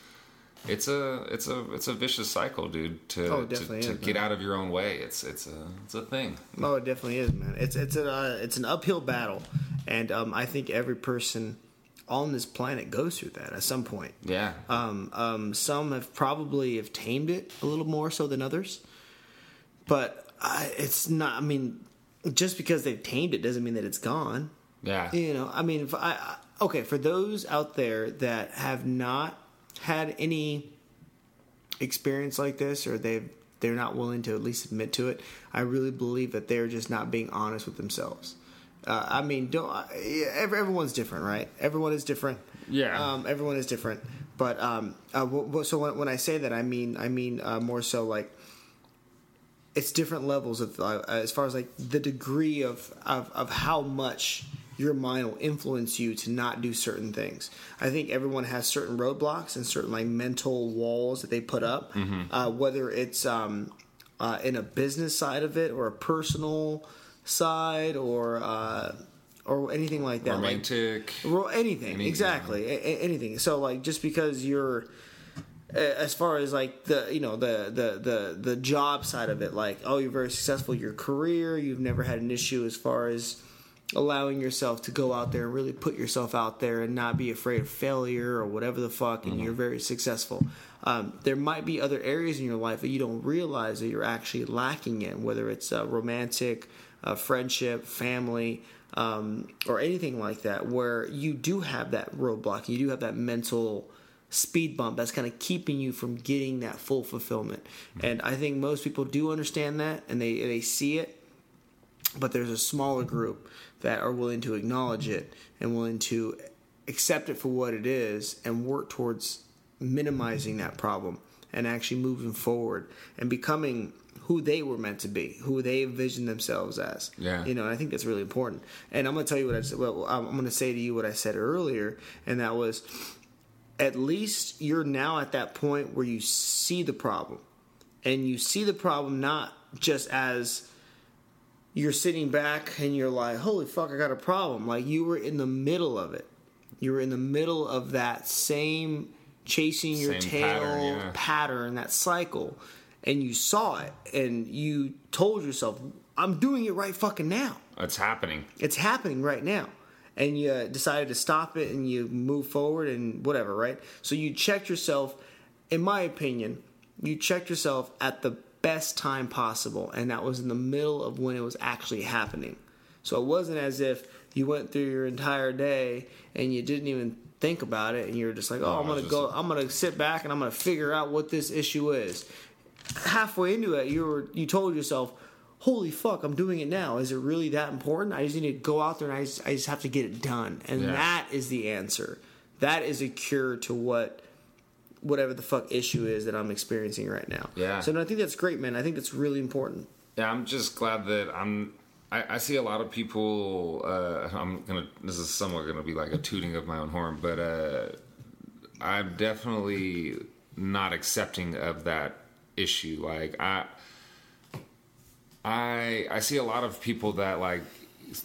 it's a it's a it's a vicious cycle, dude. To Oh, to, to is, get man. out of your own way, it's it's a it's a thing. Oh, it definitely is, man. It's it's a uh, it's an uphill battle, and um, I think every person on this planet goes through that at some point. Yeah, Um, um, some have probably have tamed it a little more so than others, but I, it's not. I mean, just because they've tamed it doesn't mean that it's gone. yeah, You know, I mean, if I, I okay for those out there that have not had any experience like this, or they've they're not willing to at least admit to it. I really believe that they're just not being honest with themselves. Uh, I mean, don't yeah, everyone's different, right? Everyone is different. Yeah. Um, everyone is different. But um, uh, w- w- so when, when I say that, I mean I mean uh, more so like it's different levels of uh, as far as like the degree of, of of how much your mind will influence you to not do certain things. I think everyone has certain roadblocks and certain like mental walls that they put up, uh, whether it's um, uh, in a business side of it or a personal side or uh, or anything like that. Like, romantic. well, anything, Any- exactly, A- anything. So, like, just because you're, as far as like the you know the the the the job side of it, like, oh, you're very successful, your career, you've never had an issue as far as allowing yourself to go out there and really put yourself out there and not be afraid of failure or whatever the fuck, and you're very successful. Um, there might be other areas in your life that you don't realize that you're actually lacking in, whether it's uh, romantic, uh, friendship, family, um, or anything like that, where you do have that roadblock, you do have that mental speed bump that's kind of keeping you from getting that full fulfillment. And I think most people do understand that and they they see it, but there's a smaller group that are willing to acknowledge it and willing to accept it for what it is and work towards minimizing that problem and actually moving forward and becoming who they were meant to be, who they envisioned themselves as. Yeah. You know, and I think that's really important. And I'm going to tell you what I said. Well, I'm going to say to you what I said earlier, and that was at least you're now at that point where you see the problem. And you see the problem not just as you're sitting back and you're like, holy fuck, I got a problem. Like you were in the middle of it. You were in the middle of that same chasing your Same tail pattern, yeah. pattern, that cycle, and you saw it and you told yourself, I'm doing it right fucking now. It's happening. It's happening right now. And you decided to stop it and you move forward and whatever, right? So you checked yourself, in my opinion, you checked yourself at the best time possible. And that was in the middle of when it was actually happening. So it wasn't as if you went through your entire day and you didn't even think about it and you're just like, oh, I'm it's go, I'm to sit back and I'm to figure out what this issue is halfway into it, you were you told yourself, "Holy fuck, I'm doing it now. Is it really that important? I just need to go out there and I just, I just have to get it done." And Yeah. that is the answer. That is a cure to what whatever the fuck issue is that I'm experiencing right now. Yeah. So no, I think that's great, man. I think that's really important. Yeah, I'm just glad that I'm. I, I see a lot of people. Uh, I'm gonna. This is somewhat gonna be like a tooting of my own horn, but uh, I'm definitely not accepting of that issue. Like I, I, I see a lot of people that like,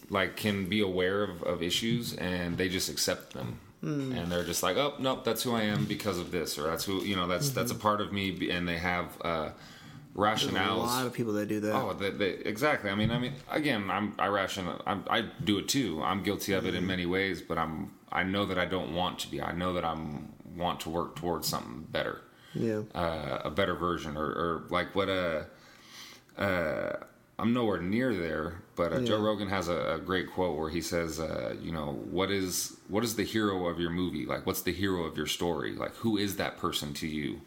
like can be aware of, of issues and they just accept them. Hmm. And they're just like, oh nope, that's who I am because of this, or that's who you know, that's that's a mm-hmm. part of me, and they have uh, There's rationales. a lot of people that do that. Oh, they, they, exactly. I mean, I mean, again, I'm I ration. I'm, I do it too. I'm guilty of it in mm-hmm. many ways, but I'm I know that I don't want to be. I know that I'm want to work towards something better, yeah. uh, a better version, or, or like what a. Uh, I'm nowhere near there, but uh, Joe Rogan has a, a great quote where he says, uh, "You know, what is what is the hero of your movie? Like, what's the hero of your story? Like, who is that person to you?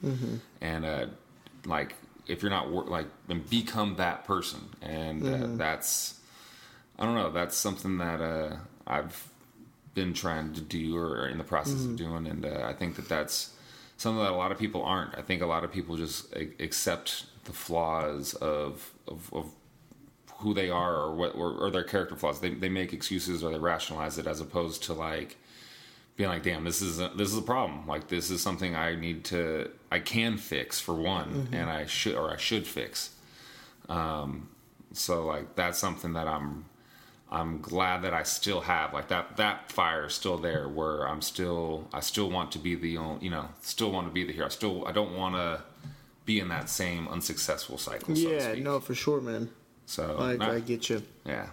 And uh, like, if you're not wor- like, then become that person. And uh, that's, I don't know, that's something that uh, I've been trying to do or in the process of doing, and uh, I think that that's something that a lot of people aren't. I think a lot of people just accept the flaws of of, of who they are or what or, or their character flaws. They they make excuses or they rationalize it as opposed to like being like, damn, this is a, this is a problem. Like this is something I need to I can fix for one, and I should or I should fix. Um, so like that's something that I'm I'm glad that I still have like that that fire is still there where I'm still I still want to be the only you know still want to be the hero. I still I don't want to be in that same unsuccessful cycle. So yeah, no, for sure, man. So I, not- I get you. yeah.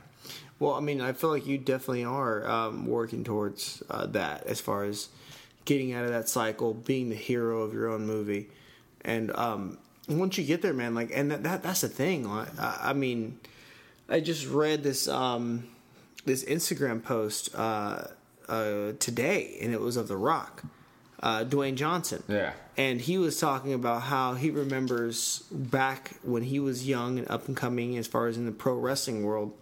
Well, I mean, I feel like you definitely are um, working towards uh, that as far as getting out of that cycle, being the hero of your own movie, and um, once you get there, man, like, and that, that that's the thing. I, I mean, I just read this um, this Instagram post uh, uh, today, and it was of The Rock, uh, Dwayne Johnson. Yeah. And he was talking about how he remembers back when he was young and up and coming, as far as in the pro wrestling world,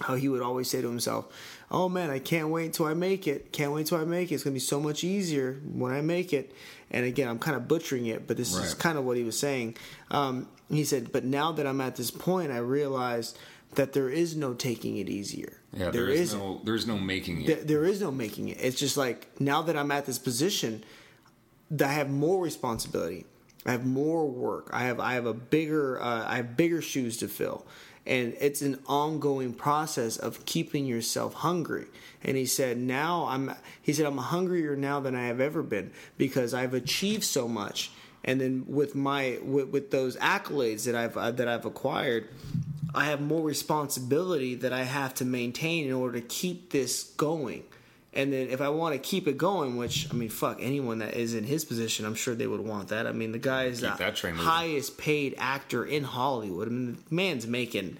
how he would always say to himself, "Oh man, I can't wait till I make it. Can't wait till I make it. It's gonna be so much easier when I make it." And again, I'm kind of butchering it, but this is kind of what he was saying. Um, he said, "But now that I'm at this point, I realized that there is no taking it easier. Yeah, there there no there's no making it. There- there is no making it. It's just like now that I'm at this position, that I have more responsibility. I have more work. I have I have a bigger uh, I have bigger shoes to fill, and it's an ongoing process of keeping yourself hungry. And he said, now I'm he said I'm hungrier now than I have ever been because I've achieved so much. And then with my with, with those accolades that I've uh, that I've acquired, I have more responsibility that I have to maintain in order to keep this going. And then if I want to keep it going, which I mean, fuck anyone that is in his position, I'm sure they would want that. I mean, the guy is Keep the highest paid actor in Hollywood. I mean, the man's making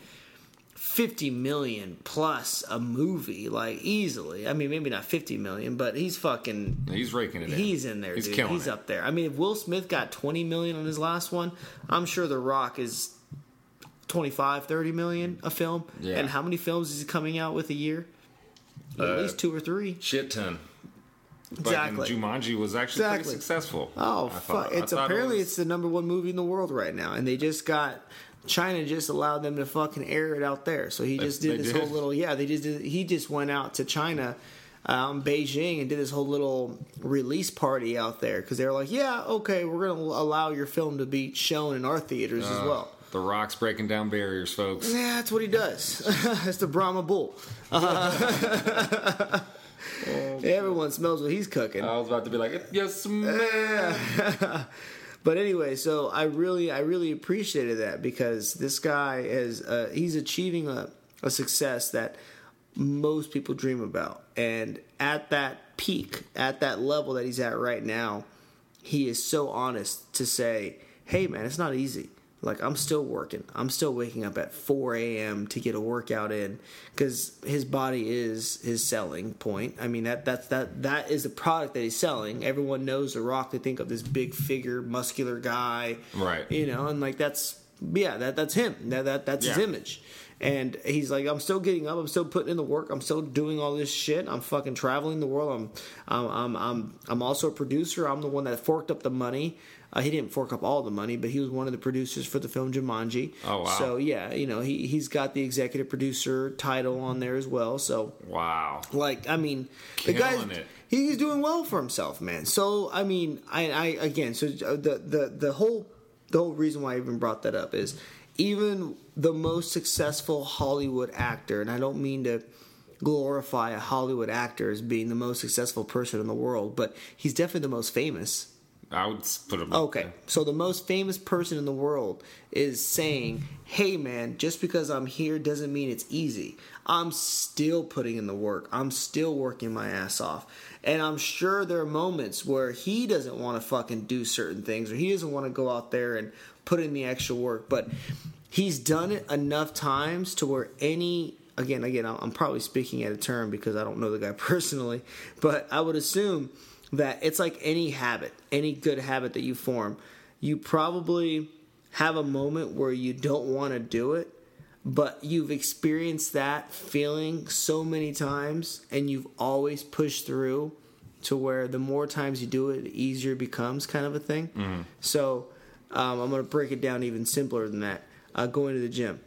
fifty million plus a movie, like easily. I mean, maybe not fifty million, but he's fucking He's raking it in. He's in there, He's dude. killing He's it. up there. I mean, if Will Smith got 20 million on his last one, I'm sure The Rock is 25, 30 million a film. Yeah. And how many films is he coming out with a year? At Uh, least two or three. Shit ton. Exactly. Fucking Jumanji was actually Exactly. pretty successful. Oh fuck! It's thought it apparently was- it's the number one movie in the world right now, and they just got China just allowed them to fucking air it out there. So he just did they this did? whole little yeah. They just did, he just went out to China, um, Beijing, and did this whole little release party out there because they were like, yeah, okay, we're gonna allow your film to be shown in our theaters as Uh, well. The Rock's breaking down barriers, folks. Yeah, that's what he does. *laughs* that's the Brahma Bull. *laughs* Everyone smells what he's cooking. I was about to be like, yes, man. *laughs* But anyway, so I really, I really appreciated that because this guy is, uh, he's achieving a, a success that most people dream about, and at that peak, at that level that he's at right now, he is so honest to say, "Hey, man, it's not easy." Like I'm still working. I'm still waking up at 4 a.m. to get a workout in because his body is his selling point. I mean that that's that that is the product that he's selling. Everyone knows The Rock. They think of this big figure, muscular guy, Right. You know, and like that's yeah, that that's him. That that that's his image. And he's like, I'm still getting up. I'm still putting in the work. I'm still doing all this shit. I'm fucking traveling the world. I'm, I'm, I'm, I'm, I'm also a producer. I'm the one that forked up the money. Uh, he didn't fork up all the money, but he was one of the producers for the film Jumanji. Oh, wow. So yeah, you know, he he's got the executive producer title on there as well. So Wow. like, I mean, the guy's it. he's doing well for himself, man. So I mean, I, I again, so uh, the the the whole the whole reason why I even brought that up is even the most successful Hollywood actor, and I don't mean to glorify a Hollywood actor as being the most successful person in the world, but he's definitely the most famous. I would put him. Okay, so the most famous person in the world is saying, "Hey, man, just because I'm here doesn't mean it's easy. I'm still putting in the work. I'm still working my ass off." And I'm sure there are moments where he doesn't want to fucking do certain things, or he doesn't want to go out there and put in the extra work. But he's done it enough times to where any again, again, I'm probably speaking at a term because I don't know the guy *laughs* personally, but I would assume that it's like any habit, any good habit that you form. You probably have a moment where you don't want to do it, but you've experienced that feeling so many times and you've always pushed through to where the more times you do it, the easier it becomes, kind of a thing. So um, I'm going to break it down even simpler than that. Uh, going to the gym.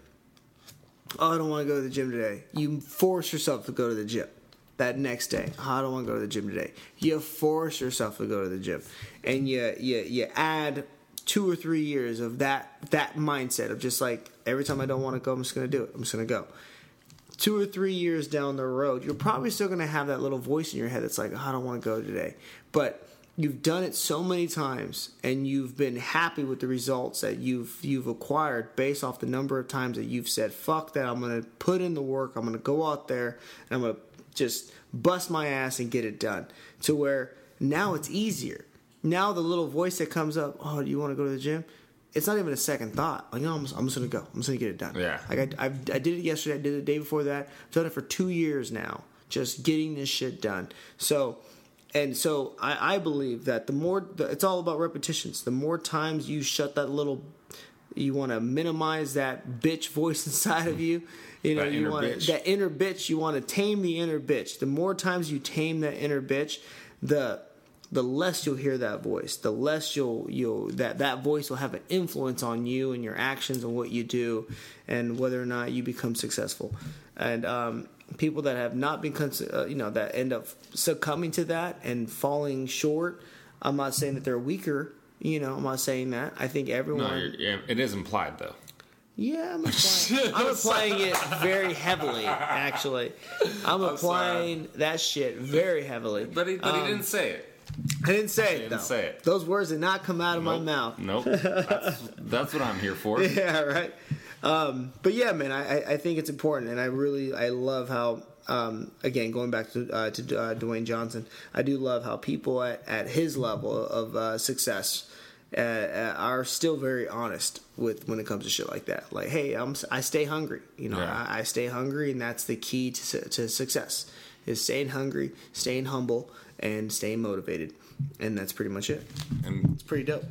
Oh, I don't want to go to the gym today. You force yourself to go to the gym. That next day, oh, I don't want to go to the gym today. You force yourself to go to the gym, and you you you add two or three years of that that mindset of just like every time I don't want to go, I'm just to do it. I'm just to go. Two or three years down the road, you're probably still to have that little voice in your head that's like, oh, I don't want to go today, but you've done it so many times and you've been happy with the results that you've you've acquired based off the number of times that you've said fuck that I'm going to put in the work I'm going to go out there and I'm going to just bust my ass and get it done. To where now it's easier. Now the little voice that comes up oh do you want to go to the gym? It's not even a second thought. Like no I'm just, I'm just going to go. I'm just going to get it done. Yeah. like I, I've, I did it yesterday I did it the day before that. I've done it for two years now just getting this shit done. So and so I, I believe that the more the, it's all about repetitions. The more times you shut that little, you want to minimize that bitch voice *laughs* inside of you. You know, That you inner want bitch. that inner bitch. You want to tame the inner bitch. The more times you tame that inner bitch, the the less you'll hear that voice. The less you'll you'll that that voice will have an influence on you and your actions and what you do, and whether or not you become successful. And um, people that have not been, uh, you know, that end up succumbing to that and falling short. I'm not saying that they're weaker. You know, I'm not saying that. I think everyone. No, it is implied though. Yeah, I'm applying, *laughs* I'm applying it very heavily. Actually, I'm applying that shit very heavily. But he, but Um, he didn't say it. I didn't say it didn't though. say it. Those words did not come out of my mouth. Nope. That's, that's what I'm here for. *laughs* Yeah, right. Um, but yeah, man, I, I- I think it's important, and I really I love how. Um, again, going back to uh, to uh, Dwayne Johnson, I do love how people at, at his level of uh, success uh, uh, are still very honest with when it comes to shit like that. Like, hey, I'm I stay hungry. You know, Yeah. I, I stay hungry, and that's the key to to success is staying hungry, staying humble, and staying motivated, and that's pretty much it. And It's pretty dope.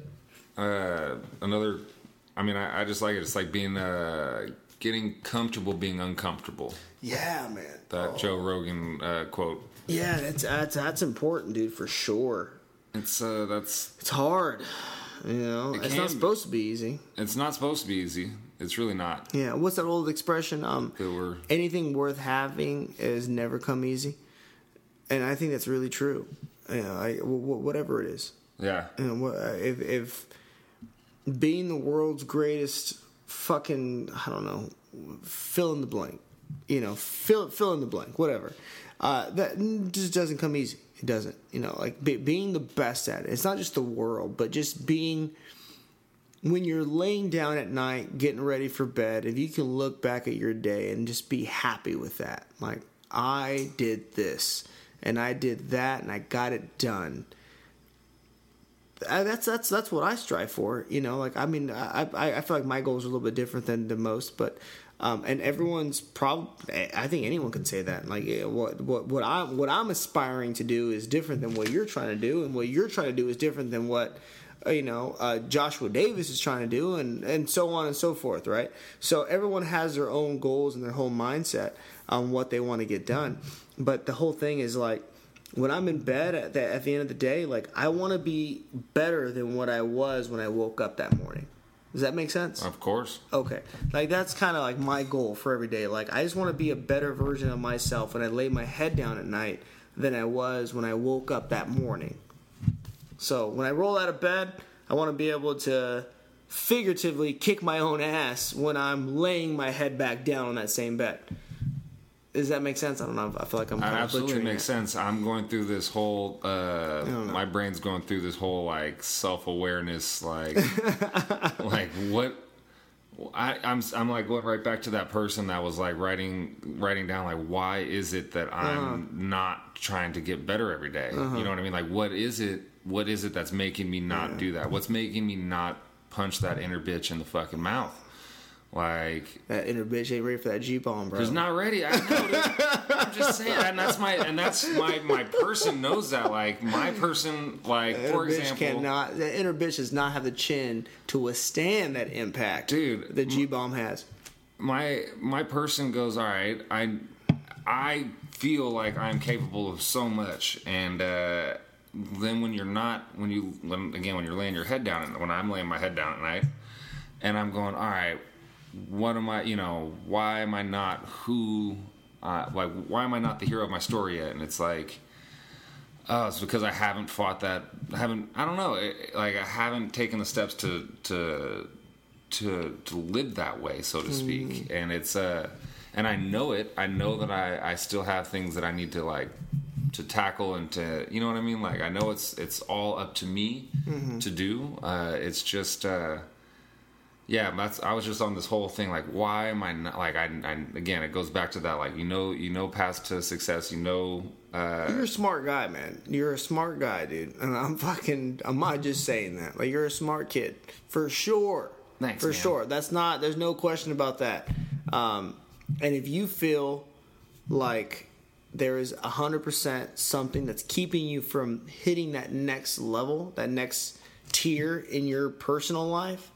uh, another, I mean, I, I just like it. It's like being uh, getting comfortable being uncomfortable. Yeah, man. That Joe Rogan uh, quote. Yeah, that's that's that's important, dude, for sure. It's uh, that's It's hard, you know. It it's not supposed to be easy. it's not supposed to be easy. It's really not. Yeah, what's that old expression? Um, we're anything worth having is never come easy, and I think that's really true. You know, I, w- w- whatever it is, yeah. you know, if if being the world's greatest fucking I don't know, fill in the blank, you know, fill fill in the blank, whatever. Uh, that just doesn't come easy. It doesn't, you know, like be, being the best at it. It's not just the world, but just being when you're laying down at night, getting ready for bed. If you can look back at your day and just be happy with that, like I did this and I did that and I got it done. I, that's that's that's what I strive for. You know, like I mean, I I, I feel like my goals are a little bit different than the most, but um, and everyone's probably. I think anyone can say that. Like what what what I what I'm aspiring to do is different than what you're trying to do, and what you're trying to do is different than what uh, you know uh, Joshua Davis is trying to do, and and so on and so forth, right? So everyone has their own goals and their whole mindset on what they want to get done. But the whole thing is like when I'm in bed at the, at the end of the day, like I want to be better than what I was when I woke up that morning. Does that make sense? Of course. Okay. Like that's kind of like my goal for every day. Like I just want to be a better version of myself when I lay my head down at night than I was when I woke up that morning. So when I roll out of bed, I want to be able to figuratively kick my own ass when I'm laying my head back down on that same bed. Does that make sense? I don't know. I feel like I'm absolutely makes it. sense. I'm going through this whole. Uh, my brain's going through this whole like self awareness, like, *laughs* like what. I, I'm I'm like going right back to that person that was like writing writing down like why is it that I'm Uh-huh. not trying to get better every day? You know what I mean? Like what is it? What is it that's making me not do that? What's making me not punch that inner bitch in the fucking mouth? Like That inner bitch ain't ready for that G bomb, bro. He's not ready. I know. I'm just saying, and that's my and that's my my person knows that. Like my person, like That for example, cannot. The inner bitch does not have the chin to withstand that impact, Dude, The G bomb has. my my person goes, all right. I I feel like I'm capable of so much, and uh, then when you're not, when you when, again when you're laying your head down, and when I'm laying my head down at night, and I'm going, all right, what am I? You know, why am I not who? Uh, like, why am I not the hero of my story yet? And it's like. Oh, it's because I haven't fought that. I haven't. I don't know. It, like I haven't taken the steps to to to to live that way, so to speak. And it's uh, and I know it. I know that I I still have things that I need to like to tackle and to you know what I mean. Like I know it's it's all up to me to do. Uh, it's just. Uh, yeah, that's. I was just on this whole thing. Like, why am I not? Like, I, I again, it goes back to that. Like, you know, you know, path to success. You know, uh, You're a smart guy, man. You're a smart guy, dude. And I'm fucking. I'm not just saying that. Like you're a smart kid for sure. Thanks, for man. sure. That's not. There's no question about that. Um, and if you feel like there is hundred percent something that's keeping you from hitting that next level, that next tier in your personal life,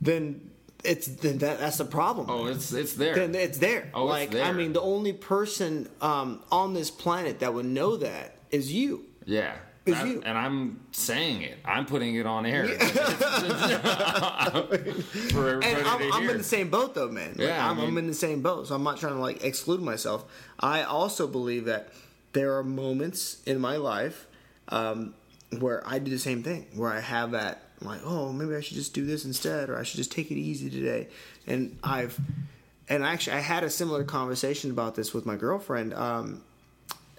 then it's then that, that's the problem. oh, it's it's there. then it's there. Oh, it's like there. I mean, the only person um, on this planet that would know that is you. Yeah. Is you. and I'm saying it. I'm putting it on air *laughs* for everybody And I'm, I'm in the same boat though, man. Like, Yeah, I I'm, I'm in the same boat, so I'm not trying to like exclude myself. I also believe that there are moments in my life um, where I do the same thing, where I have that like, oh, maybe I should just do this instead, or I should just take it easy today. And I've, and actually, I had a similar conversation about this with my girlfriend um,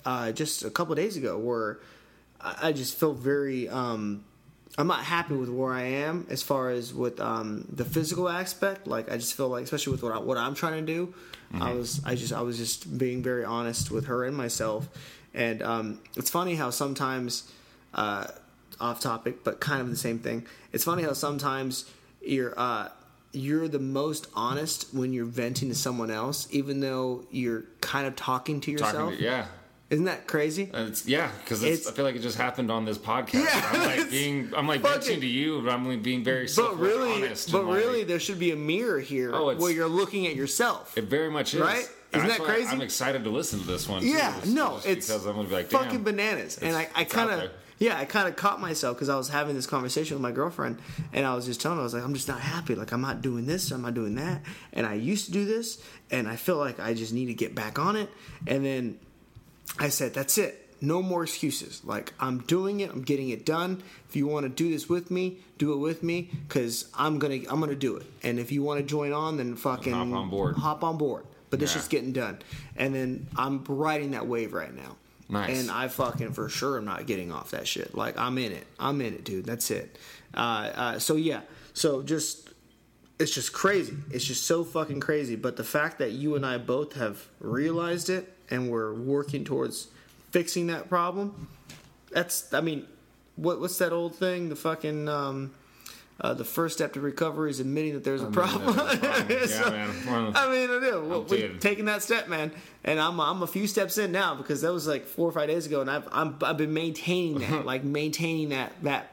uh, just a couple days ago, where I, I just feel very. Um, I'm not happy with where I am as far as with um, the physical aspect. Like I just feel like, especially with what, I, what I'm trying to do, I was I just I was just being very honest with her and myself. And um, it's funny how sometimes, uh, off topic, but kind of the same thing. It's funny how sometimes you're uh, you're the most honest when you're venting to someone else, even though you're kind of talking to yourself. Talking to, yeah. Isn't that crazy? It's, yeah, because It's- I feel like it just happened on this podcast. Yeah, I'm like being, I'm like bitching to you, but I'm like being very But really, honest. but like, really, there should be a mirror here Oh, where you're looking at yourself. it very much is. Right? Isn't that crazy? I'm excited to listen to this one. too, yeah, just- no, just it's because I'm gonna be like, fucking bananas. And I, I kind of. Yeah, I kind of caught myself because I was having this conversation with my girlfriend, and I was just telling her, I was like, I'm just not happy. Like, I'm not doing this, I'm not doing that. And I used to do this, and I feel like I just need to get back on it. And then I said, that's it. No more excuses. Like I'm doing it. I'm getting it done. If you want to do this with me, do it with me, because I'm gonna I'm gonna do it. And if you want to join on, then fucking Hop on board. Hop on board. But this Yeah. shit's getting done. And then I'm riding that wave right now. Nice. And I fucking for sure am not getting off that shit. Like I'm in it. I'm in it, dude. That's it. Uh, uh, so yeah. So just it's just crazy. It's just so fucking crazy. But the fact that you and I both have realized it and we're working towards fixing that problem, that's I mean, what what's that old thing? The fucking um, uh, the first step to recovery is admitting that there's a problem. *laughs* Yeah, So, man. One of the- I mean, I do. Well, we're taking that step, man, and I'm I'm a few steps in now because that was like four or five days ago, and I've I'm, I've been maintaining that, *laughs* like maintaining that that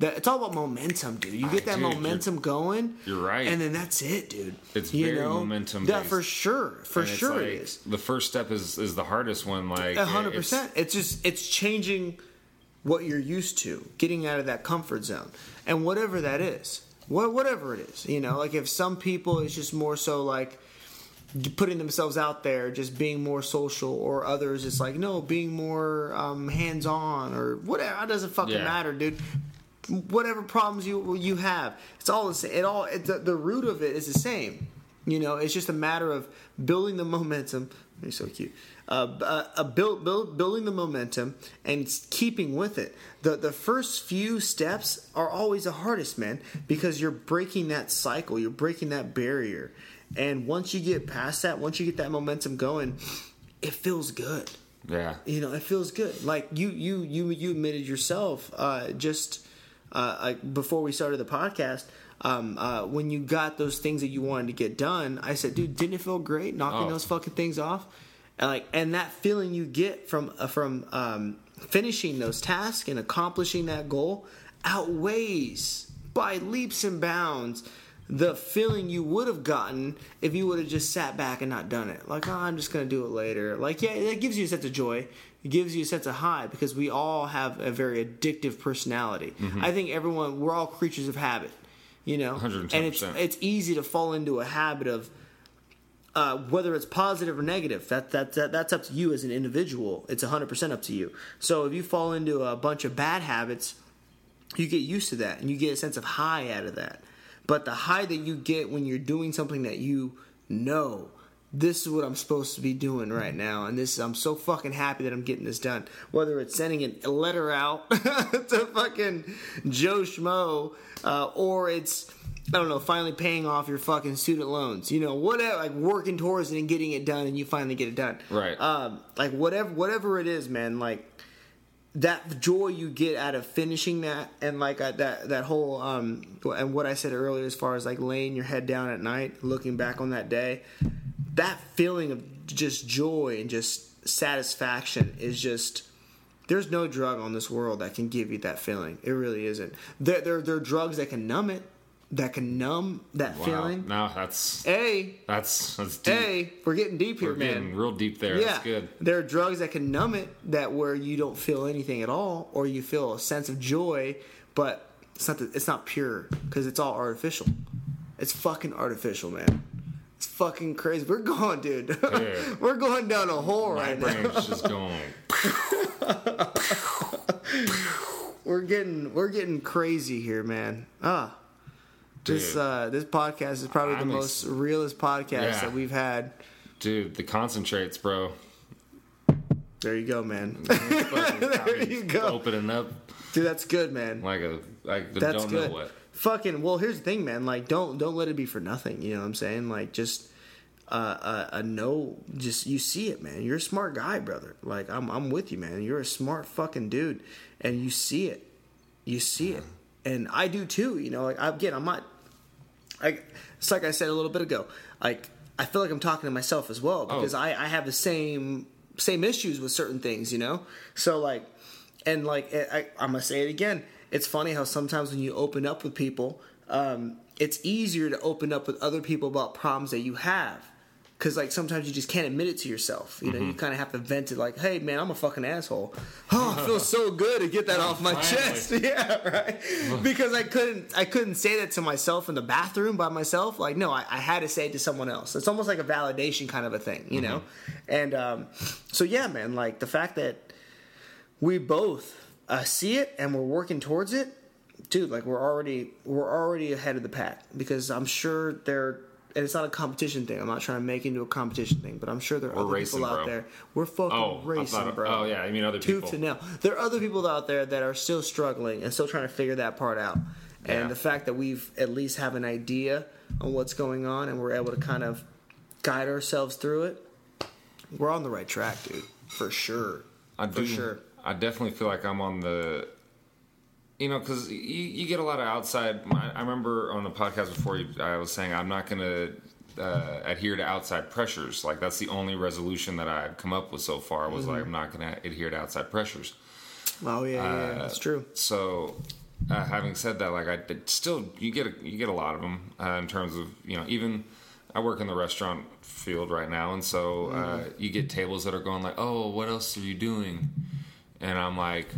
That it's all about momentum, dude. You get that Dude, you're- momentum going. you're right. and then that's it, dude. It's you very know? momentum Yeah, for sure, for And sure like, it is. The first step is is the hardest one. Like A hundred it's- percent. It's just it's changing what you're used to, getting out of that comfort zone, and whatever that is, what whatever it is, you know. Like if some people it's just more so like putting themselves out there, just being more social, or others it's like no, being more um, hands on, or whatever. It doesn't fucking Yeah. matter, dude. Whatever problems you you have, it's all the same. It all it, the, the root of it is the same. You know, it's just a matter of building the *laughs* momentum. You're so cute. Uh, uh, uh, build, build, building the momentum and keeping with it. The the first few steps are always the hardest, man, because you're breaking that cycle. You're breaking that barrier, and once you get past that, once you get that momentum going, it feels good. Yeah. You know, it feels good. Like you, you, you, you admitted yourself uh, just uh, like before we started the podcast. Um, uh, when you got those things that you wanted to get done, I said, "Dude, didn't it feel great knocking Oh. those fucking things off?" And like, and that feeling you get from uh, from um, finishing those tasks and accomplishing that goal outweighs by leaps and bounds the feeling you would have gotten if you would have just sat back and not done it. Like, oh, I'm just gonna do it later. Like, yeah, it gives you a sense of joy. It gives you a sense of high because we all have a very addictive personality. I think everyone, we're all creatures of habit. You know, 110%. and it's it's easy to fall into a habit of uh, whether it's positive or negative, that, that that that's up to you as an individual. It's 100% up to you. So if you fall into a bunch of bad habits, you get used to that and you get a sense of high out of that. But the high that you get when you're doing something that you know, this is what I'm supposed to be doing right now, and this I'm so fucking happy that I'm getting this done. Whether it's sending a letter out *laughs* to fucking Joe Schmo, uh, or it's I don't know, finally paying off your fucking student loans. You know, whatever, like working towards it and getting it done, and you finally get it done. Right. Um, like whatever, whatever it is, man. Like that joy you get out of finishing that and like uh, that that whole um and what I said earlier as far as like laying your head down at night looking back on that day that feeling of just joy and just satisfaction is just there's no drug on this world that can give you that feeling it really isn't there there, there are drugs that can numb it that can numb that Wow. feeling No, that's a that's that's deep. hey we're getting deep here We're man real deep there. yeah, That's good. there are drugs that can numb it that where you don't feel anything at all, or you feel a sense of joy, but it's not the, it's not pure because it's all artificial. It's fucking artificial, man. It's fucking crazy. We're going, dude. Yeah. *laughs* We're going down a hole My right now. brain's just going. *laughs* *laughs* We're getting we're getting crazy here, man. Ah. This uh, this podcast is probably the I'm ex- most realest podcast Yeah. that we've had. Dude, the concentrates, bro. There you go, man. *laughs* there you go. Opening up Dude, that's good, man. like a like the That's don't good. know what. Fucking well, here's the thing, man. Like, don't don't let it be for nothing. You know what I'm saying? Like, just uh, a, a no. Just you see it, man. You're a smart guy, brother. Like, I'm I'm with you, man. You're a smart fucking dude, and you see it. You see it, and I do too. You know, like again, I'm not. I it's like I said a little bit ago. Like, I feel like I'm talking to myself as well because Oh. I I have the same same issues with certain things. You know, so like and like I, I'm gonna say it again. It's funny how sometimes when you open up with people, um, it's easier to open up with other people about problems that you have, because like sometimes you just can't admit it to yourself. You know, you kind of have to vent it like, "Hey, man, I'm a fucking asshole." Oh, it feels *laughs* so good to get that off my Finally. chest. *laughs* Yeah, right. because I couldn't, I couldn't say that to myself in the bathroom by myself. Like, no, I, I had to say it to someone else. It's almost like a validation kind of a thing, you know. And um, so yeah, man, like the fact that we both uh, see it and we're working towards it, dude. Like we're already we're already ahead of the pack because I'm sure there. And it's not a competition thing. I'm not trying to make it into a competition thing, but I'm sure there are We're other racing, people out bro. there. We're fucking Oh, I racing, thought- bro. oh, yeah, I mean other Tooth people. to nail. There are other people out there that are still struggling and still trying to figure that part out. And Yeah. the fact that we've at least have an idea on what's going on and we're able to kind of guide ourselves through it, we're on the right track, dude. For sure. I For do. sure. I definitely feel like I'm on the. You know, because you, you get a lot of outside. I, I remember on the podcast before you, I was saying I'm not going to uh, adhere to outside pressures. Like that's the only resolution that I've come up with so far was Mm-hmm. like I'm not going to adhere to outside pressures. Oh yeah, yeah, yeah, Uh, that's true. So uh, having said that, like I still you get a, you get a lot of them uh, in terms of you know even I work in the restaurant field right now, and so uh, you get tables that are going like, oh, what else are you doing? And I'm like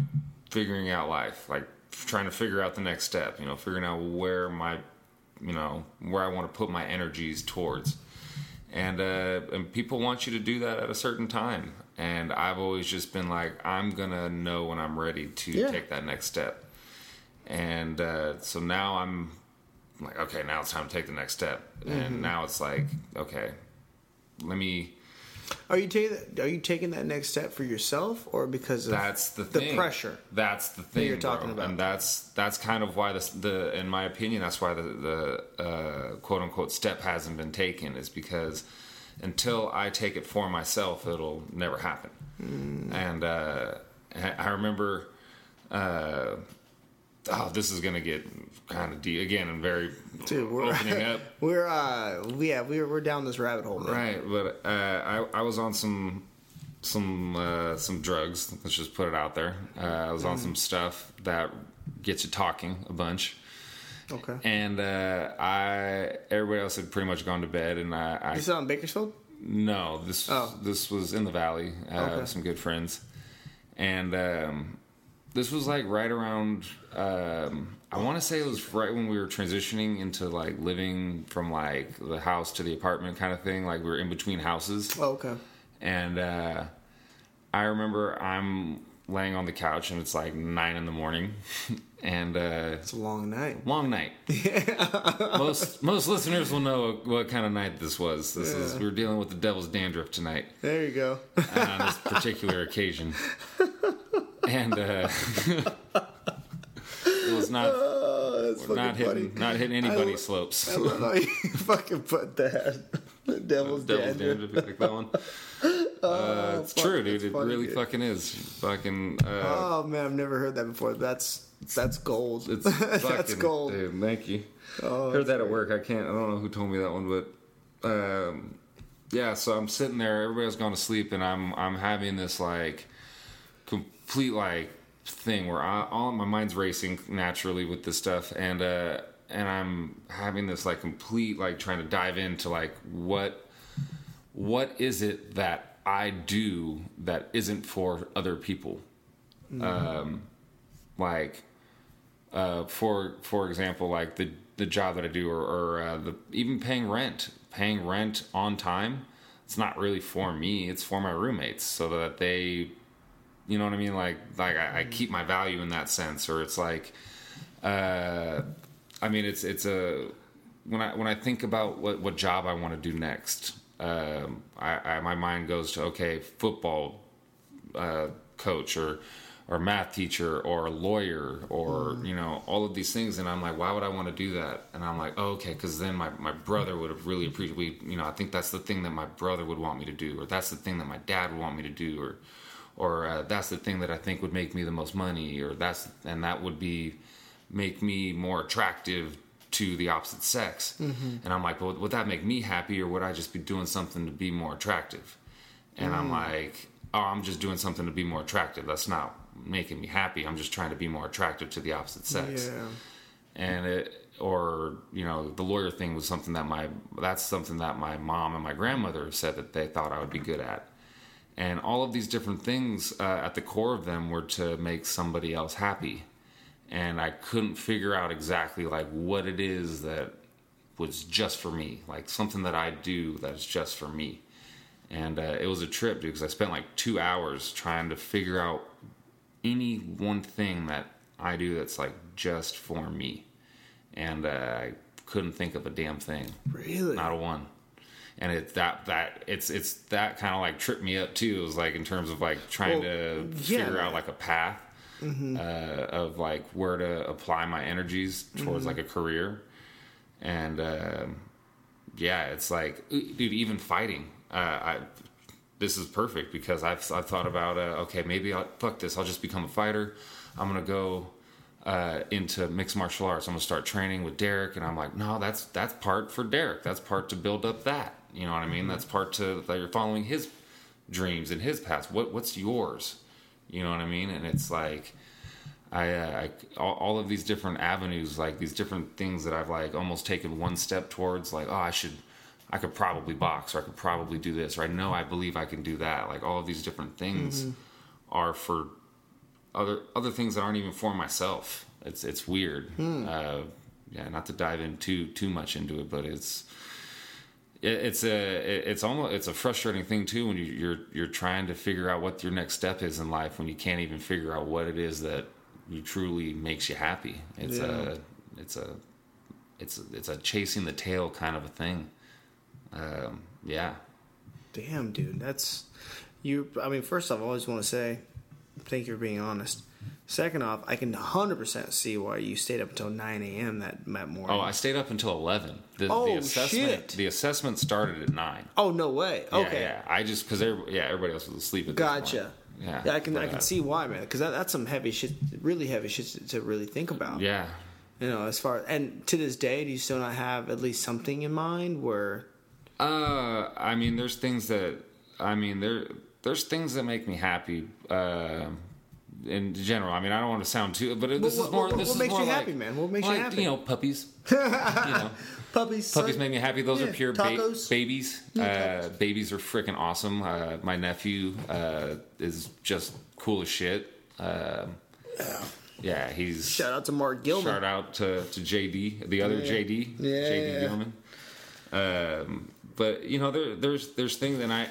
figuring out life, like trying to figure out the next step, you know, figuring out where my you know where I want to put my energies towards. And uh, and people want you to do that at a certain time, and I've always just been like, I'm gonna know when I'm ready to Yeah. take that next step. And uh, so now I'm like, okay, now it's time to take the next step. Mm-hmm. And now it's like, okay, let me. Are you taking Are you taking that next step for yourself or because of That's the the thing. pressure? That's the thing you're talking bro. about. and that's that's kind of why this the in my opinion that's why the the uh, quote unquote step hasn't been taken is because until I take it for myself, it'll never happen. Hmm. And uh, I I remember. Uh, Oh, this is gonna get kind of deep again and very Dude, we're opening *laughs* up. we're uh yeah we're we're down this rabbit hole. Right, but uh, I I was on some some uh, some drugs. Let's just put it out there. Uh, I was on some stuff that gets you talking a bunch, Okay. and uh, I everybody else had pretty much gone to bed, and I, I Is it on Bakersfield? no this Oh. this was in the valley. Uh, Okay. Some good friends, and um, this was like right around. Um, I want to say it was right when we were transitioning into like living from like the house to the apartment kind of thing. Like we were in between houses, Oh, okay. and uh, I remember I'm laying on the couch and it's like nine in the morning, *laughs* and uh, It's a long night. long night. *laughs* most most listeners will know what kind of night this was. This is we were dealing with the devil's dandruff tonight There you go. *laughs* on this particular occasion, and uh, *laughs* it was not Oh, fucking not funny. hitting not hitting anybody's lo- slopes. I love how you *laughs* fucking put that. The devil's, Devil's dandruff. dandruff, like that one. *laughs* Uh, it's fuck, true, dude. It funny, really dude. fucking is. Fucking. Uh, Oh man, I've never heard that before. That's that's gold. It's that's gold. Dude, thank you. Oh, Heard that at work. I can't. I don't know who told me that one, but um, yeah. So I'm sitting there. Everybody's gone to sleep, and I'm I'm having this like complete like thing where I, all my mind's racing naturally with this stuff, and uh, and I'm having this like complete like trying to dive into like what what is it that I do that isn't for other people, um, like uh, for for example, like the the job that I do, or, or uh, the even paying rent, paying rent on time. It's not really for me; it's for my roommates, so that they, you know what I mean. Like like I, I keep my value in that sense, or it's like, uh, I mean, it's it's a when I when I think about what what job I want to do next, um, I, I my mind goes to okay, football uh, coach or or math teacher or lawyer or you know all of these things and i'm like why would i want to do that? And i'm like oh, okay because then my, my brother would have really appreciated we you know i think that's the thing that my brother would want me to do or that's the thing that my dad would want me to do or or uh, that's the thing that i think would make me the most money or that's and that would be make me more attractive to the opposite sex and i'm like well would that make me happy or would i just be doing something to be more attractive and I'm like, oh, I'm just doing something to be more attractive. That's not making me happy. I'm just trying to be more attractive to the opposite sex. Yeah. And it, or you know, the lawyer thing was something that my that's something that my mom and my grandmother said that they thought I would be good at. And all of these different things uh, at the core of them were to make somebody else happy. And I couldn't figure out exactly like what it is that was just for me, like something that I do that's just for me and uh, it was a trip because I spent like two hours trying to figure out any one thing that I do that's like just for me, and uh, I couldn't think of a damn thing, Really? not a one. And it's that that it's it's that kind of like tripped me up too. It was like in terms of like trying Well, to yeah. figure out like a path uh, of like where to apply my energies towards like a career, and um yeah, it's like, dude, even fighting. Uh, I this is perfect because I've I've thought about uh, okay, maybe I'll fuck this. I'll just become a fighter. I'm gonna go uh, into mixed martial arts. I'm gonna start training with Derek, and I'm like, no, that's that's part for Derek. That's part to build up that. You know what I mean? That's part to that you're following his dreams and his paths. What what's yours? You know what I mean? And it's like I, uh, I all, all of these different avenues, like these different things that I've like almost taken one step towards, like oh, I should, I could probably box, or I could probably do this, or I know I believe I can do that. Like all of these different things are for other other things that aren't even for myself. It's it's weird. Uh, yeah, not to dive in too too much into it, but it's it, it's a it's almost it's a frustrating thing too when you, you're you're trying to figure out what your next step is in life when you can't even figure out what it is that you truly makes you happy. It's Yeah. a it's a it's a, it's a chasing the tail kind of a thing. Um, yeah, Damn, dude, that's you. I mean, first off, I always want to say thank you for being honest. Second off, I can 100% see why you stayed up until 9 a.m. that, morning. Oh, I stayed up until eleven. The, Oh, the assessment shit. the assessment started at nine. Oh, no way. Yeah, Okay. yeah. I just because yeah, everybody else was asleep at Gotcha. Yeah, Yeah, I can I can uh, see why, man. Because that, that's some heavy shit, really heavy shit to, to really think about. Yeah, You know, as far and to this day, do you still not have at least something in mind where? Uh, I mean, there's things that I mean there there's things that make me happy. Uh, in general, I mean, I don't want to sound too, but this is more. what- this what is makes more you like- happy, man? What makes you happy? You know, puppies. *laughs* you know, Puppies. puppies son? make me happy. Those Yeah, are pure ba- babies. Yeah, Uh, babies are freaking awesome. Uh, my nephew uh, is just cool as shit. Um yeah, he's Shout out to Mark Gilman. Shout out to, to JD, the other Yeah. JD, Yeah. JD Gilman. Um, but you know, there, there's there's things, and I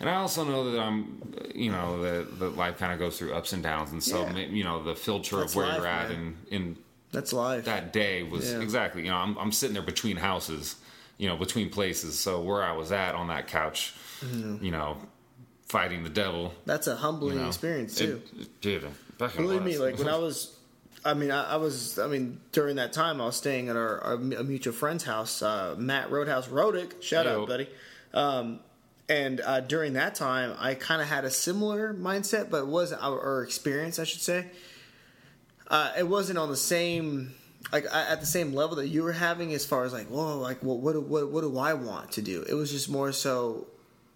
and I also know that I'm, you know, that that life kind of goes through ups and downs, and so Yeah. you know, the filter That's of where life, you're at, man. and in That's life. that day was Yeah. exactly, you know, I'm I'm sitting there between houses, you know, between places, so where I was at on that couch, Mm-hmm. you know, fighting the devil. That's a humbling You know, experience too. It, it, dude, Believe me, like when I *laughs* was, I mean, I, I was, I mean, during that time, I was staying at our, our a mutual friend's house, uh, Matt Roadhouse Rodick. Shout Yo. out, buddy. Um, and uh, during that time, I kind of had a similar mindset, but it wasn't or, or experience, I should say. Uh, it wasn't on the same, like at the same level that you were having, as far as like, whoa, like, what, what, what, what do I want to do? It was just more so,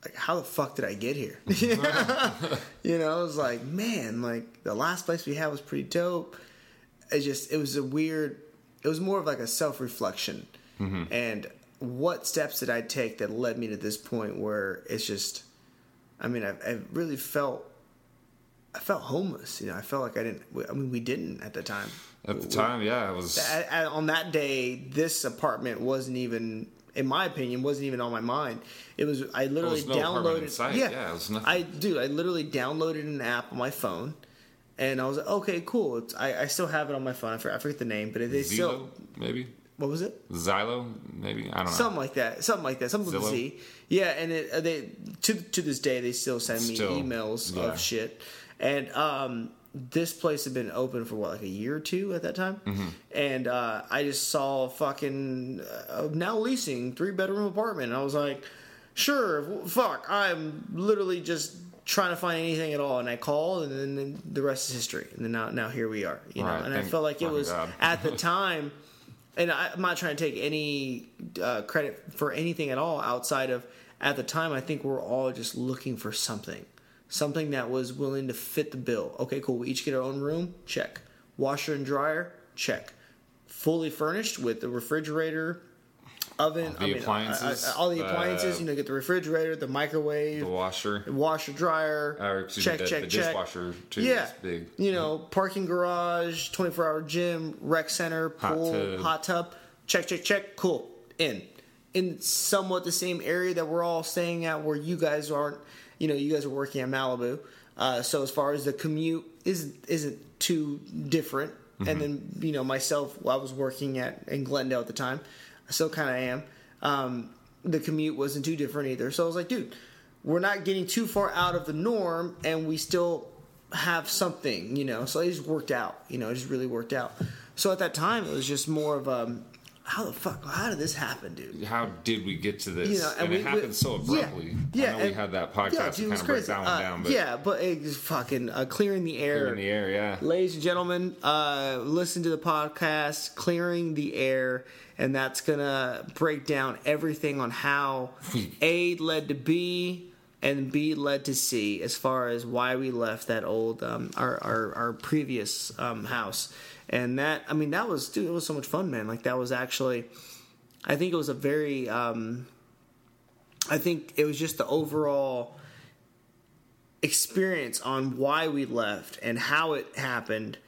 like, how the fuck did I get here? *laughs* *laughs* You know, it was like, man, like the last place we had was pretty dope. It just, it was a weird, it was more of like a self reflection. And what steps did I take that led me to this point where it's just, I mean, I, I really felt, I felt homeless. You know, I felt like I didn't, I mean, we didn't at the time. at the time, yeah, it was. At- on that day, this apartment wasn't even, in my opinion, wasn't even on my mind. It was. I literally was no downloaded. sight. Yeah, Yeah, it was nothing. I dude, I literally downloaded an app on my phone, and I was like, okay, cool. It's, I, I still have it on my phone. I forget, I forget the name, but it is Zillow, still. maybe What was it? Xylo, maybe I don't know. Something like that. Something like that. Something with a Z. Yeah, and it, uh, they to to this day they still send me Still, emails yeah. of shit. And um, this place had been open for what like a year or two at that time, Mm-hmm. and uh, I just saw fucking uh, now leasing three bedroom apartment. And I was like, sure, w- fuck. I'm literally just trying to find anything at all, and I called, and then, then the rest is history. And then now now here we are. You know, Right, and I thank felt like it fucking was God. at the *laughs* time and I, I'm not trying to take any uh, credit for anything at all outside of at the time I think we're all just looking for something, something that was willing to fit the bill. Okay, cool. We each get our own room. Check. Washer and dryer. Check. Fully furnished with the refrigerator, oven, the I mean, appliances, I- I- all the appliances. uh, you know, get the refrigerator, the microwave, the washer, washer dryer. or check, me, the, check, the check. dishwasher too. Yeah, big. you know, parking garage, twenty four hour gym, rec center, Hot pool, tub. hot tub. Check, check, check. Cool. In, in somewhat the same area that we're all staying at, where you guys aren't. You know, you guys are working at Malibu. Uh, so as far as the commute isn't isn't too different. And then you know myself, I was working at in Glendale at the time. I still kind of am. Um, the commute wasn't too different either. So I was like, dude, we're not getting too far out of the norm, and we still have something, you know. So it just worked out, you know. It just really worked out. So at that time, it was just more of um, how the fuck, how did this happen, dude? How did we get to this? You know, and, we- it happened we- so abruptly. Yeah, I know we had that podcast yeah, dude, kind was of break that one Uh, down, but yeah, but it just fucking uh, clearing the air. Clearing the air, yeah. Ladies and gentlemen, uh, listen to the podcast, Clearing the Air, and that's going to break down everything on how *laughs* A led to B, and be led to C as far as why we left that old um, our, our our previous um, house. And that I mean that was dude, it was so much fun, man. Like that was actually, I think it was a very. Um, I think it was just the overall experience on why we left and how it happened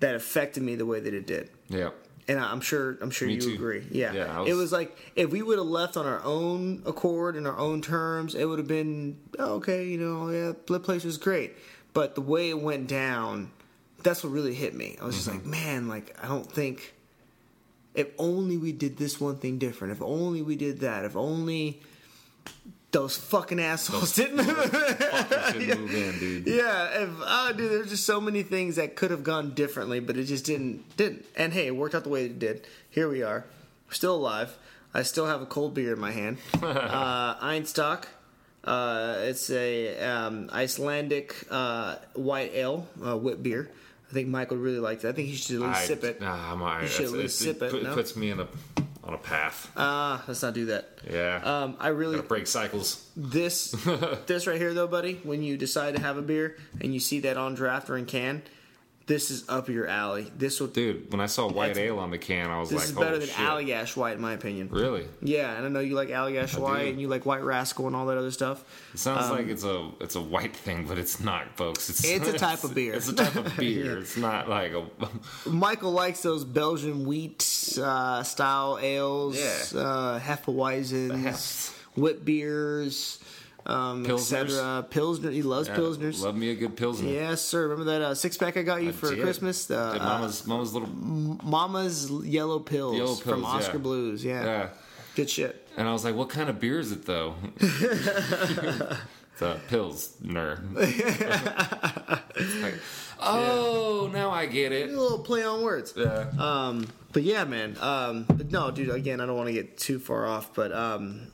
that affected me the way that it did. Yeah. And I'm sure I'm sure Me you too. agree. Yeah. Yeah, I it was- was like if we would have left on our own accord and our own terms, it would have been oh, okay, you know, yeah, the place was great. But the way it went down, that's what really hit me. I was just like, Mm-hmm. man, like I don't think if only we did this one thing different. If only we did that. If only those fucking assholes didn't Fuckers *laughs* should move in, dude. Yeah, if, oh, dude, there's just so many things that could have gone differently, but it just didn't. Didn't. And hey, it worked out the way it did. Here we are, We're still alive. I still have a cold beer in my hand. *laughs* uh, Einstök. Uh, it's a um, Icelandic uh, white ale, uh, wit beer. I think would really like that. I think he should at least I- sip it. Nah, I'm alright. You should at least it, sip it, put- no? puts me in a on a path. Ah, let's not do that. yeah. Um, I really Gotta break cycles. this *laughs* this right here though, buddy. When you decide to have a beer and you see that on draft or in can, this is up your alley. This will. Dude, when I saw white ale on the can, I was This like, this is better oh, than shit. Allagash White, in my opinion. Really? Yeah, and I know you like Allagash White do. and you like White Rascal and all that other stuff. It sounds like it's a it's a white thing, but it's not, folks. It's Um, It's a type of *laughs* beer. It's a type of *laughs* beer. It's not like a. *laughs* Michael likes those Belgian wheat uh, style ales, Yeah. uh, Hefeweizens, wit beers, um, etc. Pilsner. He loves pilsners. Love me a good pilsner. Yes, sir. Remember that uh, six pack I got you for did. Christmas? The, uh, mama's mama's little Mama's Yellow Pills, Yellow from Oskar yeah. Blues. Yeah. yeah. good shit. And I was like, what kind of beer is it though? *laughs* it's a pilsner. It's *laughs* like, oh, now I get it. A it. little play on words. Yeah. Um, but yeah, man. Um, but no, dude. Again, I don't want to get too far off, but um,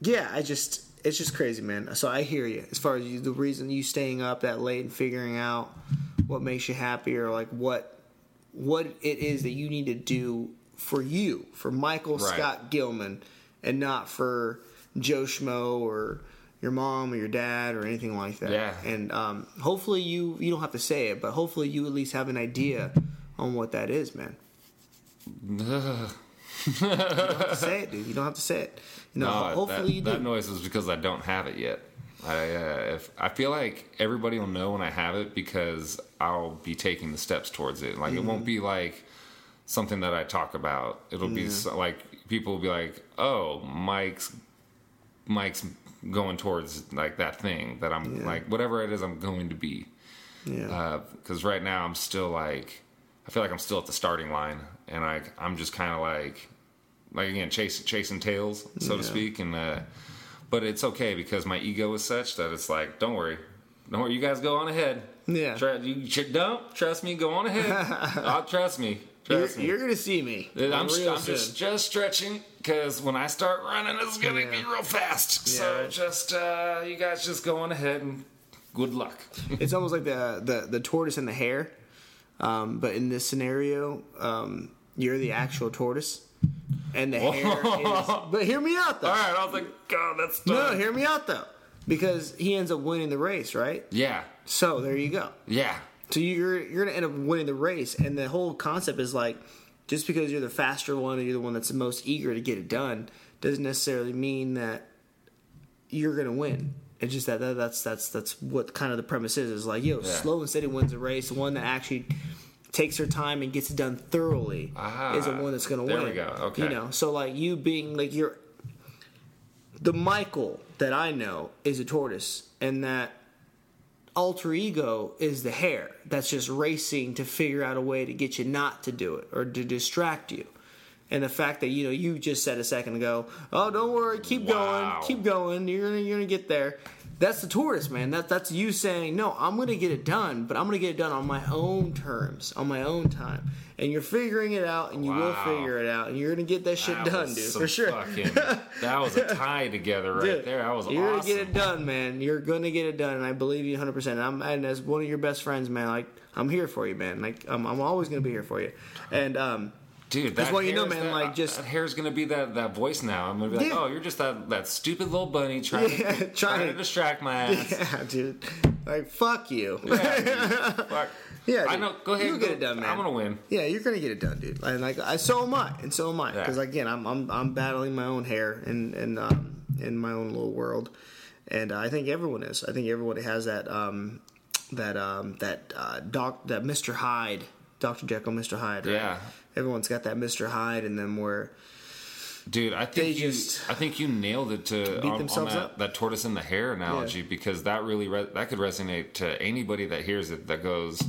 yeah, I just it's just crazy, man. So I hear you as far as you, the reason you staying up that late and figuring out what makes you happy or like what what it is that you need to do for you, for Michael Right. Scott Gilman, and not for Joe Schmo or your mom or your dad or anything like that. Yeah. And um, hopefully you you don't have to say it, but hopefully you at least have an idea on what that is, man. *laughs* You don't have to say it, dude. You don't have to say it. Know, No, hopefully that, you do. that noise is because I don't have it yet. I uh, if I feel like everybody will know when I have it because I'll be taking the steps towards it. Like it Mm-hmm. won't be like something that I talk about. It'll be so, like people will be like, "Oh, Mike's Mike's going towards like that thing that I'm Yeah. like whatever it is I'm going to be." yeah. because right now I'm still like I feel like I'm still at the starting line, and I I'm just kind of like like again chasing chasing tails, so to speak, and uh, but it's okay because my ego is such that it's like don't worry, don't worry, you guys go on ahead. Yeah. Try, you don't trust me. Go on ahead. *laughs* I'll trust me. you're, Trust me. you're gonna see me. I'm, I'm just just stretching because when I start running, it's gonna Yeah. be real fast. Yeah, so just uh, you guys just go on ahead and good luck. *laughs* it's almost like the, the the tortoise and the hare, um, but in this scenario, um, you're the actual tortoise, and the hare is. *laughs* But hear me out though. All right, I was like, God, that's No, no, hear me out though, because he ends up winning the race, right? Yeah, So there you go. yeah, So you're you're gonna end up winning the race, and the whole concept is like, just because you're the faster one or you're the one that's the most eager to get it done, doesn't necessarily mean that you're gonna win. It's just that, that that's that's that's what kind of the premise is. Is like, yo, Yeah. slow and steady wins the race. The one that actually takes her time and gets it done thoroughly Ah, is the one that's gonna win. there we go. Okay. you know. So like you being like you're the Michael that I know is a tortoise, and that alter ego is the hare that's just racing to figure out a way to get you not to do it or to distract you. And the fact that you know you just said a second ago, oh don't worry, keep Wow. going, keep going, you're gonna you're gonna get there. That's the tortoise, man. That that's you saying, no, I'm gonna get it done, but I'm gonna get it done on my own terms, on my own time. And you're figuring it out, and you will figure it out, and you're gonna get that shit That done, dude, for sure. Fucking, that was a *laughs* tie together right Dude, there. That was you're awesome. gonna get it done, man. You're gonna get it done, and I believe you 100. percent I'm and as one of your best friends, man. Like I'm here for you, man. Like I'm, I'm always gonna be here for you. And um, Dude, That's that why you know, man, that- like, just- that hare's gonna be that, that voice now. I'm gonna be like, Yeah. oh, you're just that, that stupid little bunny trying, *laughs* Yeah, to, *laughs* trying trying to- distract my *laughs* ass. Yeah, dude. Like fuck you. Fuck. Yeah, I know. Go ahead. You'll go, get it done, man. I'm gonna win. Yeah, you're gonna get it done, dude. And like, I, so am I, and so am I. Yeah. Because again, I'm I'm I'm battling my own hair and and um, in my own little world, and uh, I think everyone is. I think everybody has that um that um that uh, doc that Mr. Hyde, Doctor Jekyll, Mr. Hyde. right? Yeah. Everyone's got that Mr. Hyde in them where Dude, I think They you, just I think you nailed it to beat on, on themselves that, up. that tortoise in the hare analogy because that really re- that could resonate to anybody that hears it. That goes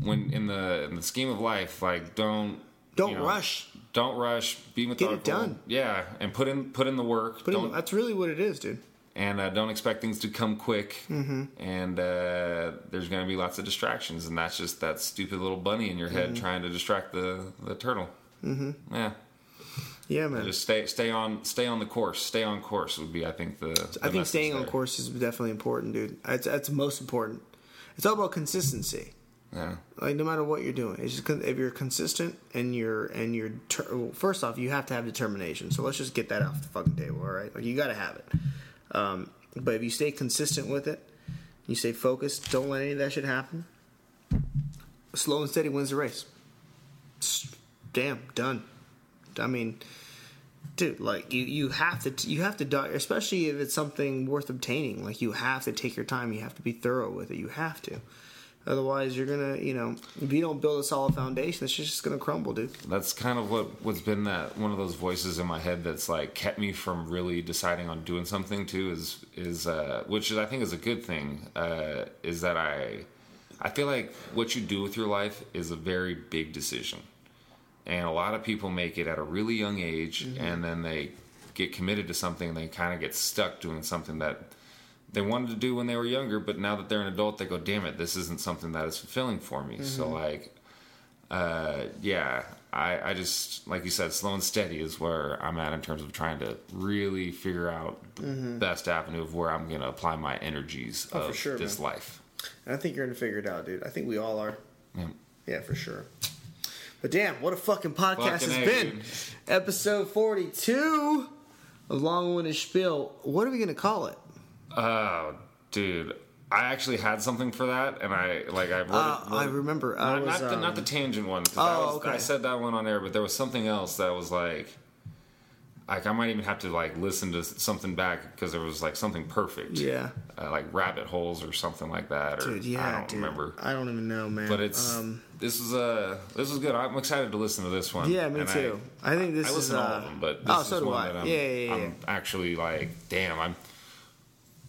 when in the in the scheme of life, like don't don't you know, rush. don't rush, be get it done. yeah, and put in put in the work. But don't that's really what it is, dude. And uh, don't expect things to come quick. Mm-hmm. And uh, there's going to be lots of distractions, and that's just that stupid little bunny in your head Mm-hmm. trying to distract the the turtle. Mm-hmm. Yeah. Yeah, man. Just stay, stay on, stay on the course. Stay on course would be, I think, the. I think staying on there. course is definitely important, dude. It's that's most important. It's all about consistency. Yeah, Like no matter what you're doing, it's just if you're consistent and you're and you're ter- well, first off, you have to have determination. So let's just get that off the fucking table, all right? Like you got to have it. Um, but if you stay consistent with it, you stay focused. Don't let any of that shit happen. Slow and steady wins the race. Damn, done. I mean, dude, like you, you have to you have to especially if it's something worth obtaining. Like you have to take your time. You have to be thorough with it. You have to. Otherwise, you're gonna, you know, if you don't build a solid foundation, it's just gonna crumble, dude. that's kind of what what's been that one of those voices in my head that's like kept me from really deciding on doing something too. Is is uh, which is I think is a good thing. Uh, is that I I feel like what you do with your life is a very big decision. and a lot of people make it at a really young age and then they get committed to something and they kind of get stuck doing something that they wanted to do when they were younger but now that they're an adult they go damn it this isn't something that is fulfilling for me so like uh, yeah I, I just like you said slow and steady is where i'm at in terms of trying to really figure out the best avenue of where i'm going to apply my energies Oh, of sure, this man. life And I think you're gonna figure it out, dude. I think we all are. Yeah. Yeah, for sure. But damn, what a fucking podcast Fucking has been. dude. Episode 42 of Long Winded Spiel. What are we gonna call it? Oh, dude. I actually had something for that, and I like I wrote Uh, it. I remember. I Not, was, not the not um, the tangent one. Oh, was, okay. I said that one on air, but there was something else that was like, like I might even have to like listen to something back because there was like something perfect. Yeah. Uh, like rabbit holes or something like that. Or Dude, yeah, I don't dude. remember. I don't even know, man. But it's um, this is uh this is good. I'm excited to listen to this one. yeah, me And too. I, think this I, I is. listen to all uh, of them, but this oh, so do one I. that I'm, yeah, yeah, yeah. I'm actually like, damn, I'm.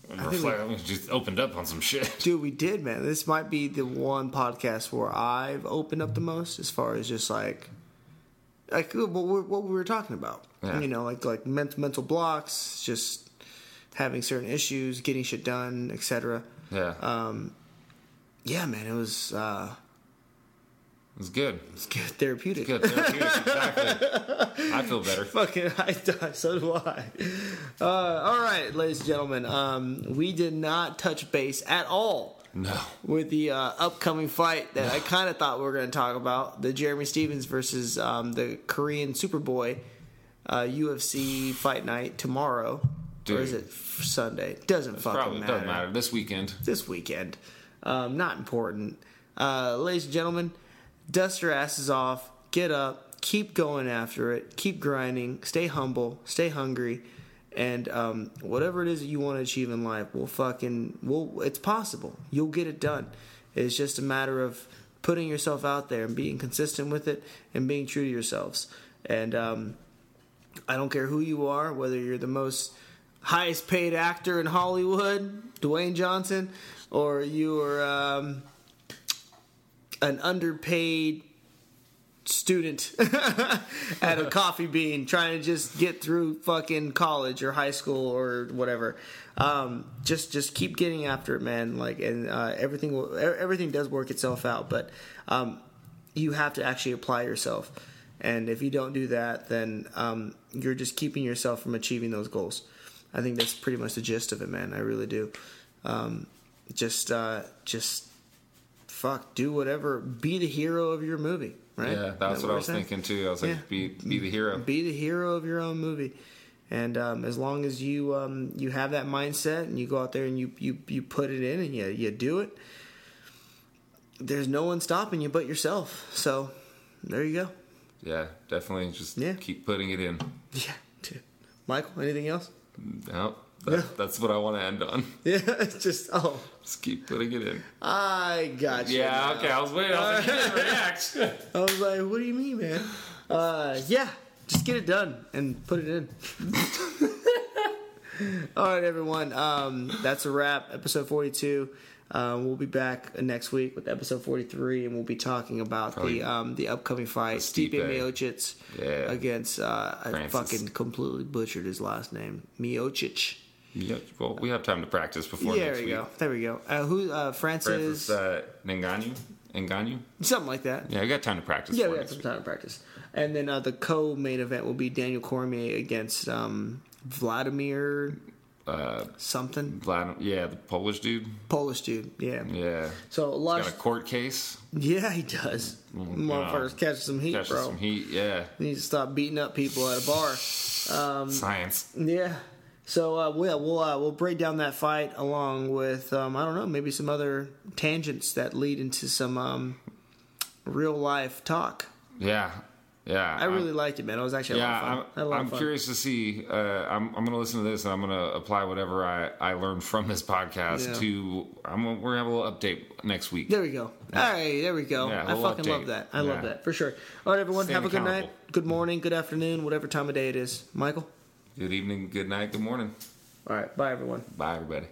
Reflect, I'm just opened up on some shit. *laughs* Dude, we did, man. This might be the one podcast where I've opened up the most, as far as just like, like what we, what we were talking about. Yeah. You know, like like mental mental blocks, just having certain issues, getting shit done, etc. Yeah, Um, Yeah, man, it was uh, it's good. it was good, therapeutic. It's good therapeutic, exactly. *laughs* I feel better. Fucking, I die. So do I. Uh, all right, ladies and gentlemen, um, we did not touch base at all No. with the uh, upcoming fight that I kind of thought we were going to talk about the Jeremy Stephens versus um, the Korean Superboy uh, UFC fight night tomorrow. Or is it Sunday? Doesn't fucking Probably matter. doesn't matter. This weekend. This weekend. Um, not important. Uh, ladies and gentlemen, dust your asses off. Get up. Keep going after it. Keep grinding. Stay humble. Stay hungry. And um, whatever it is that you want to achieve in life, we'll fucking, we'll, it's possible. You'll get it done. It's just a matter of putting yourself out there and being consistent with it and being true to yourselves. And um, I don't care who you are, whether you're the most highest paid actor in Hollywood, Dwayne Johnson, or you are um, an underpaid student *laughs* at a *laughs* coffee bean trying to just get through fucking college or high school or whatever. Um, just just keep getting after it, man. Like and uh, everything will, everything does work itself out, but um, you have to actually apply yourself. And if you don't do that, then um, you're just keeping yourself from achieving those goals. I think that's pretty much the gist of it, man. I really do. Um, just, uh, just fuck, do whatever. Be the hero of your movie. right? Yeah, that's Is what I was saying? thinking too. I was like, be be the hero. Be the hero of your own movie. And um, as long as you um, you have that mindset and you go out there and you, you, you put it in and you, you do it, there's no one stopping you but yourself. So there you go. Yeah, definitely. Just Yeah. keep putting it in. *laughs* Yeah, dude. Michael, anything else? No, that, that's what I want to end on. *laughs* Yeah, it's just oh, Just keep putting it in. I got you. Yeah, now. okay. I was waiting. I was like, react. *laughs* I was like, what do you mean, man? Uh, yeah, just get it done and put it in. *laughs* All right, everyone. Um, that's a wrap. Episode 42. Um, we'll be back next week with episode 43, and we'll be talking about Probably the um, the upcoming fight, Stipe. Stipe Miocic Yeah. against uh, I fucking completely butchered his last name, Miocic. Yeah, well, we have time to practice before Yeah, there we week. go. There we go. Uh, who? Uh, Francis, Francis uh, Ngannou? Ngannou? something like that. Yeah, we got time to practice. Yeah, we got some week. time to practice. And then uh, the co-main event will be Daniel Cormier against um, Vladimir Uh, something Vlad, yeah, the Polish dude. Polish dude. Yeah. Yeah, So a lot. got a Of, court case. yeah, he does. Motherfuckers catching some heat, Catches bro. some heat. Yeah, He needs to stop beating up people at a bar. Um, science. Yeah. So uh, we'll we'll uh, we'll break down that fight along with um, I don't know maybe some other tangents that lead into some um, real life talk. Yeah, yeah. I really liked it, man. It was actually a lot of Yeah, fun. I had a lot I'm, I'm curious to see. Uh, I'm, I'm going to listen to this and I'm going to apply whatever I, I learned from this podcast Yeah. to. I'm gonna, we're going to have a little update next week. There we go. All right, there we go. Yeah, I fucking update. love that. I love that for sure. All right, everyone, Stay have a good night, good morning, good afternoon, whatever time of day it is. Michael. Good evening, good night, good morning. All right, bye, everyone. Bye, everybody.